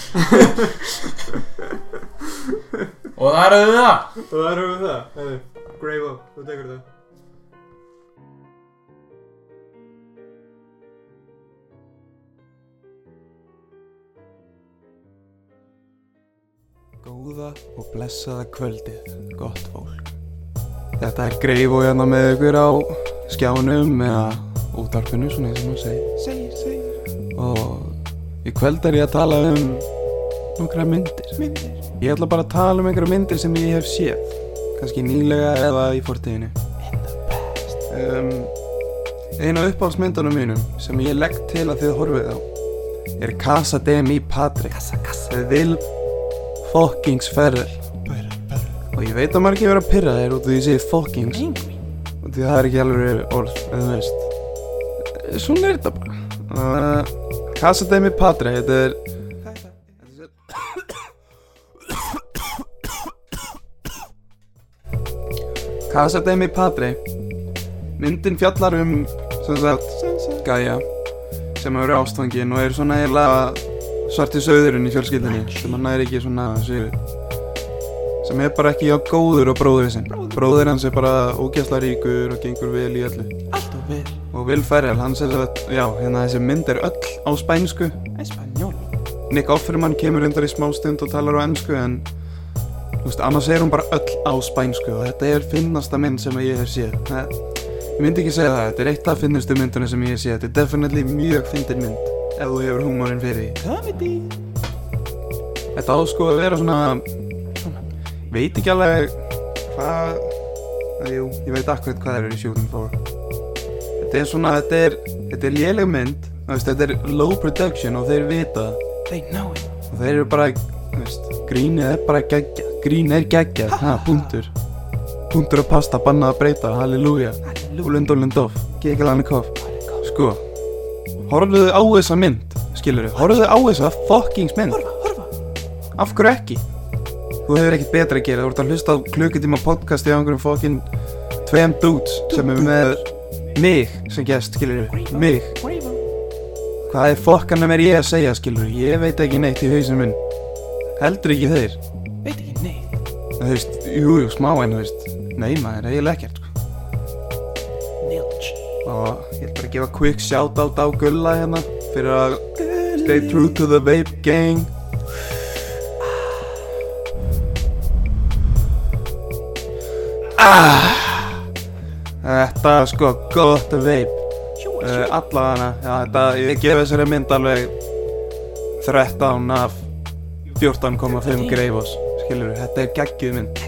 Og það eru það Og það erum við það Gravo, þú tekur það Góða og blessaða kvöldið, gott fólk. Þetta er greif og hérna með ykkur á skjánum eða útarpinu, svona eins og maður segir. Segir, segir. Og í kvöld er ég að tala um nokkra myndir. Myndir? Ég ætla bara að tala um einhverja myndir sem ég hef séð. Kannski nýlega eða í fortíðinu. In the past. Um, Einu af uppáhaldsmyndunum mínum sem ég legg til að þið horfið á er Casa de mi Padre með Will Fokkings Ferrell og ég veit að margir vera að pyrra þeir út því ég segi Fokkings og því það er ekki alveg orð en þú veist. Svona er þetta bara. Uh, Casa de mi Padre þetta er Casa de mi Padre myndin fjallar um sem sagt Gaia sem eru ástfangin og er svona eiginlega svarti söðurinn í fjölskyldinni sem hann er ekki svona sigur sem er bara ekki á góður og bróður sinn. Bróður hans er bara ógæsla ríkur og gengur vel í öllu. Vel. Og Will Ferrell, hann sér að já, hérna þessi mynd er öll á spænsku. Espanjól Nick Offerman kemur undar í smá stund og talar á ennsku en þú veist, annars er hún bara öll á spænsku og þetta er finnasta mynd sem ég hef séð. Það, ég myndi ekki segja það, þetta er eitt af finnustu myndunum sem ég hef séð. Þetta er definitely mjög fyndin mynd ef þú hefur húmórin fyrir Comedy. Þetta á sko að vera svona, veit ekki alveg hvað að, jú, ég veit akkurat hvað það eru í shooting for þetta er svona, þetta er þetta er léleg mynd, þetta er low production og þeir vita. Það. They know it. Og þeir eru bara, grínið er bara geggjað, grín er geggjað ha, punktur. Punktur og pasta, bannað að breyta, halleluja. Off, geggjalaðan koff sko, horfðu á þessa mynd skilur þau, horfðu á þessa fuckings mynd. Af hverju ekki? Þú hefur ekkert betra að gera, þú ert að hlusta á klukkutíma podcast í einhverjum fokkin tveim dudes sem er með mig sem gest, skilur þau, mig. Hvað er fokkanum er ég að segja, skilur þau, ég veit ekki neitt í hausinu minn. Heldur ekki þeir. Veit ekki neitt. Þú veist, jú, jú, smá en þú veist nei maður, eiginlega ekkert sko. Og gefa quick shoutout á Gulla hérna fyrir að stay true to the vape gang. Ah, Þetta er sko gott vape. Uh, Allavega já, þetta, ég gef þessari mynd alveg 13 af 14,5 greifos skilur þetta er geggjuð mynd.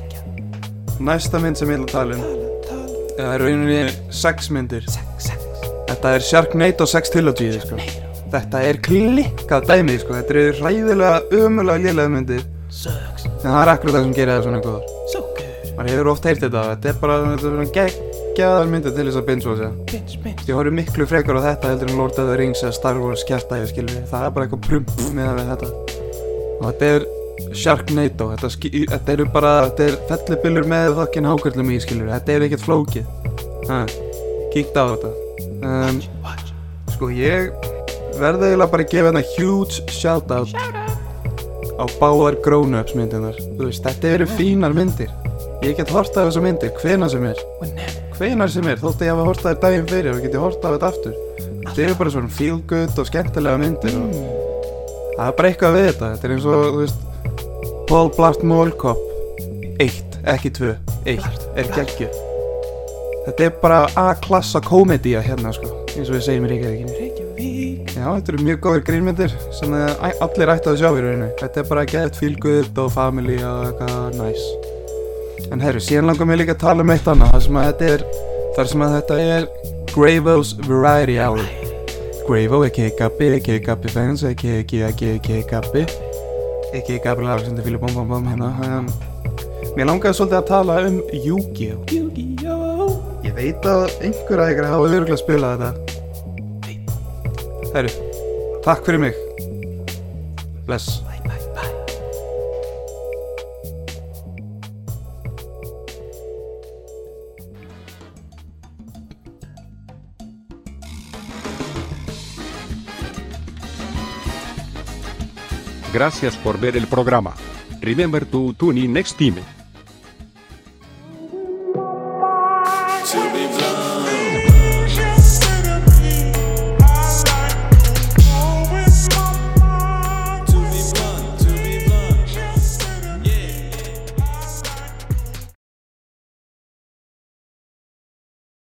Næsta mynd sem ég að tala um Það er rauninni 6 myndir Þetta er Sharknado 6 Trilogy sko. Þetta er klikkað dæmi sko. Þetta eru ræðilega umulega lélega myndir. En það er akkurat það sem gerir það svona góðar Man hefur oft heyrt þetta. Þetta er bara svona geggjaðar myndir til þess að binge watcha Ég horfði miklu frekar á þetta heldur en Lord of the Rings eða Star Wars kjartæði skilur. Það er bara eitthvað prump með við þetta. Og þetta er Sharknado. Þetta, þetta eru bara Þetta er fellibillur með þokkin hákvöldum í skilur. Þetta er ekkert flókið. Kíkt á þetta um, Sko ég verði eiginlega bara að gefa hérna huge shoutout á báðar grown-ups myndirnar Þú veist, þetta eru fínar myndir. Ég get hort af þessar myndir, hvena sem er. Hvenar sem er, þótt að ég hafa hort af þér daginn fyrir og get ég hort af þetta aftur. Þetta eru bara svona feel good og skemmtilega myndir og það er bara eitthvað við þetta. Þetta er eins og, þú veist Paul Blart Mall Cop 1, ekki 2, 1 er geggju Þetta er bara A-klassa komedía hérna sko eins og við segjum í Reykjavíkinni Reykjavík Já, þetta eru mjög góðir grínmyndir sem æ- allir ætti að sjá í rauninu. Þetta er bara get feel good og family og eitthvað nice. En herru, síðan langar mér líka að tala um eitt annað, þar sem að þetta er, þar sem að þetta er Gravo's Variety Hour. Gravo, ekki Gabbi, ekki Gabbi fans, ekki ekki ekki ekki Gabbi, ekki Gabbi lag sem þið fylgir bom bom bom hérna. Mér langaði svolítið að tala um Yu-Gi-Oh! Yu-Gi-Oh Ég veit að einhver að ykkur hafa örgulega spilað þetta. Herru, takk fyrir mig. Bless. Bye, bye, bye Gracias por ver el programa. Remember to tune in next time.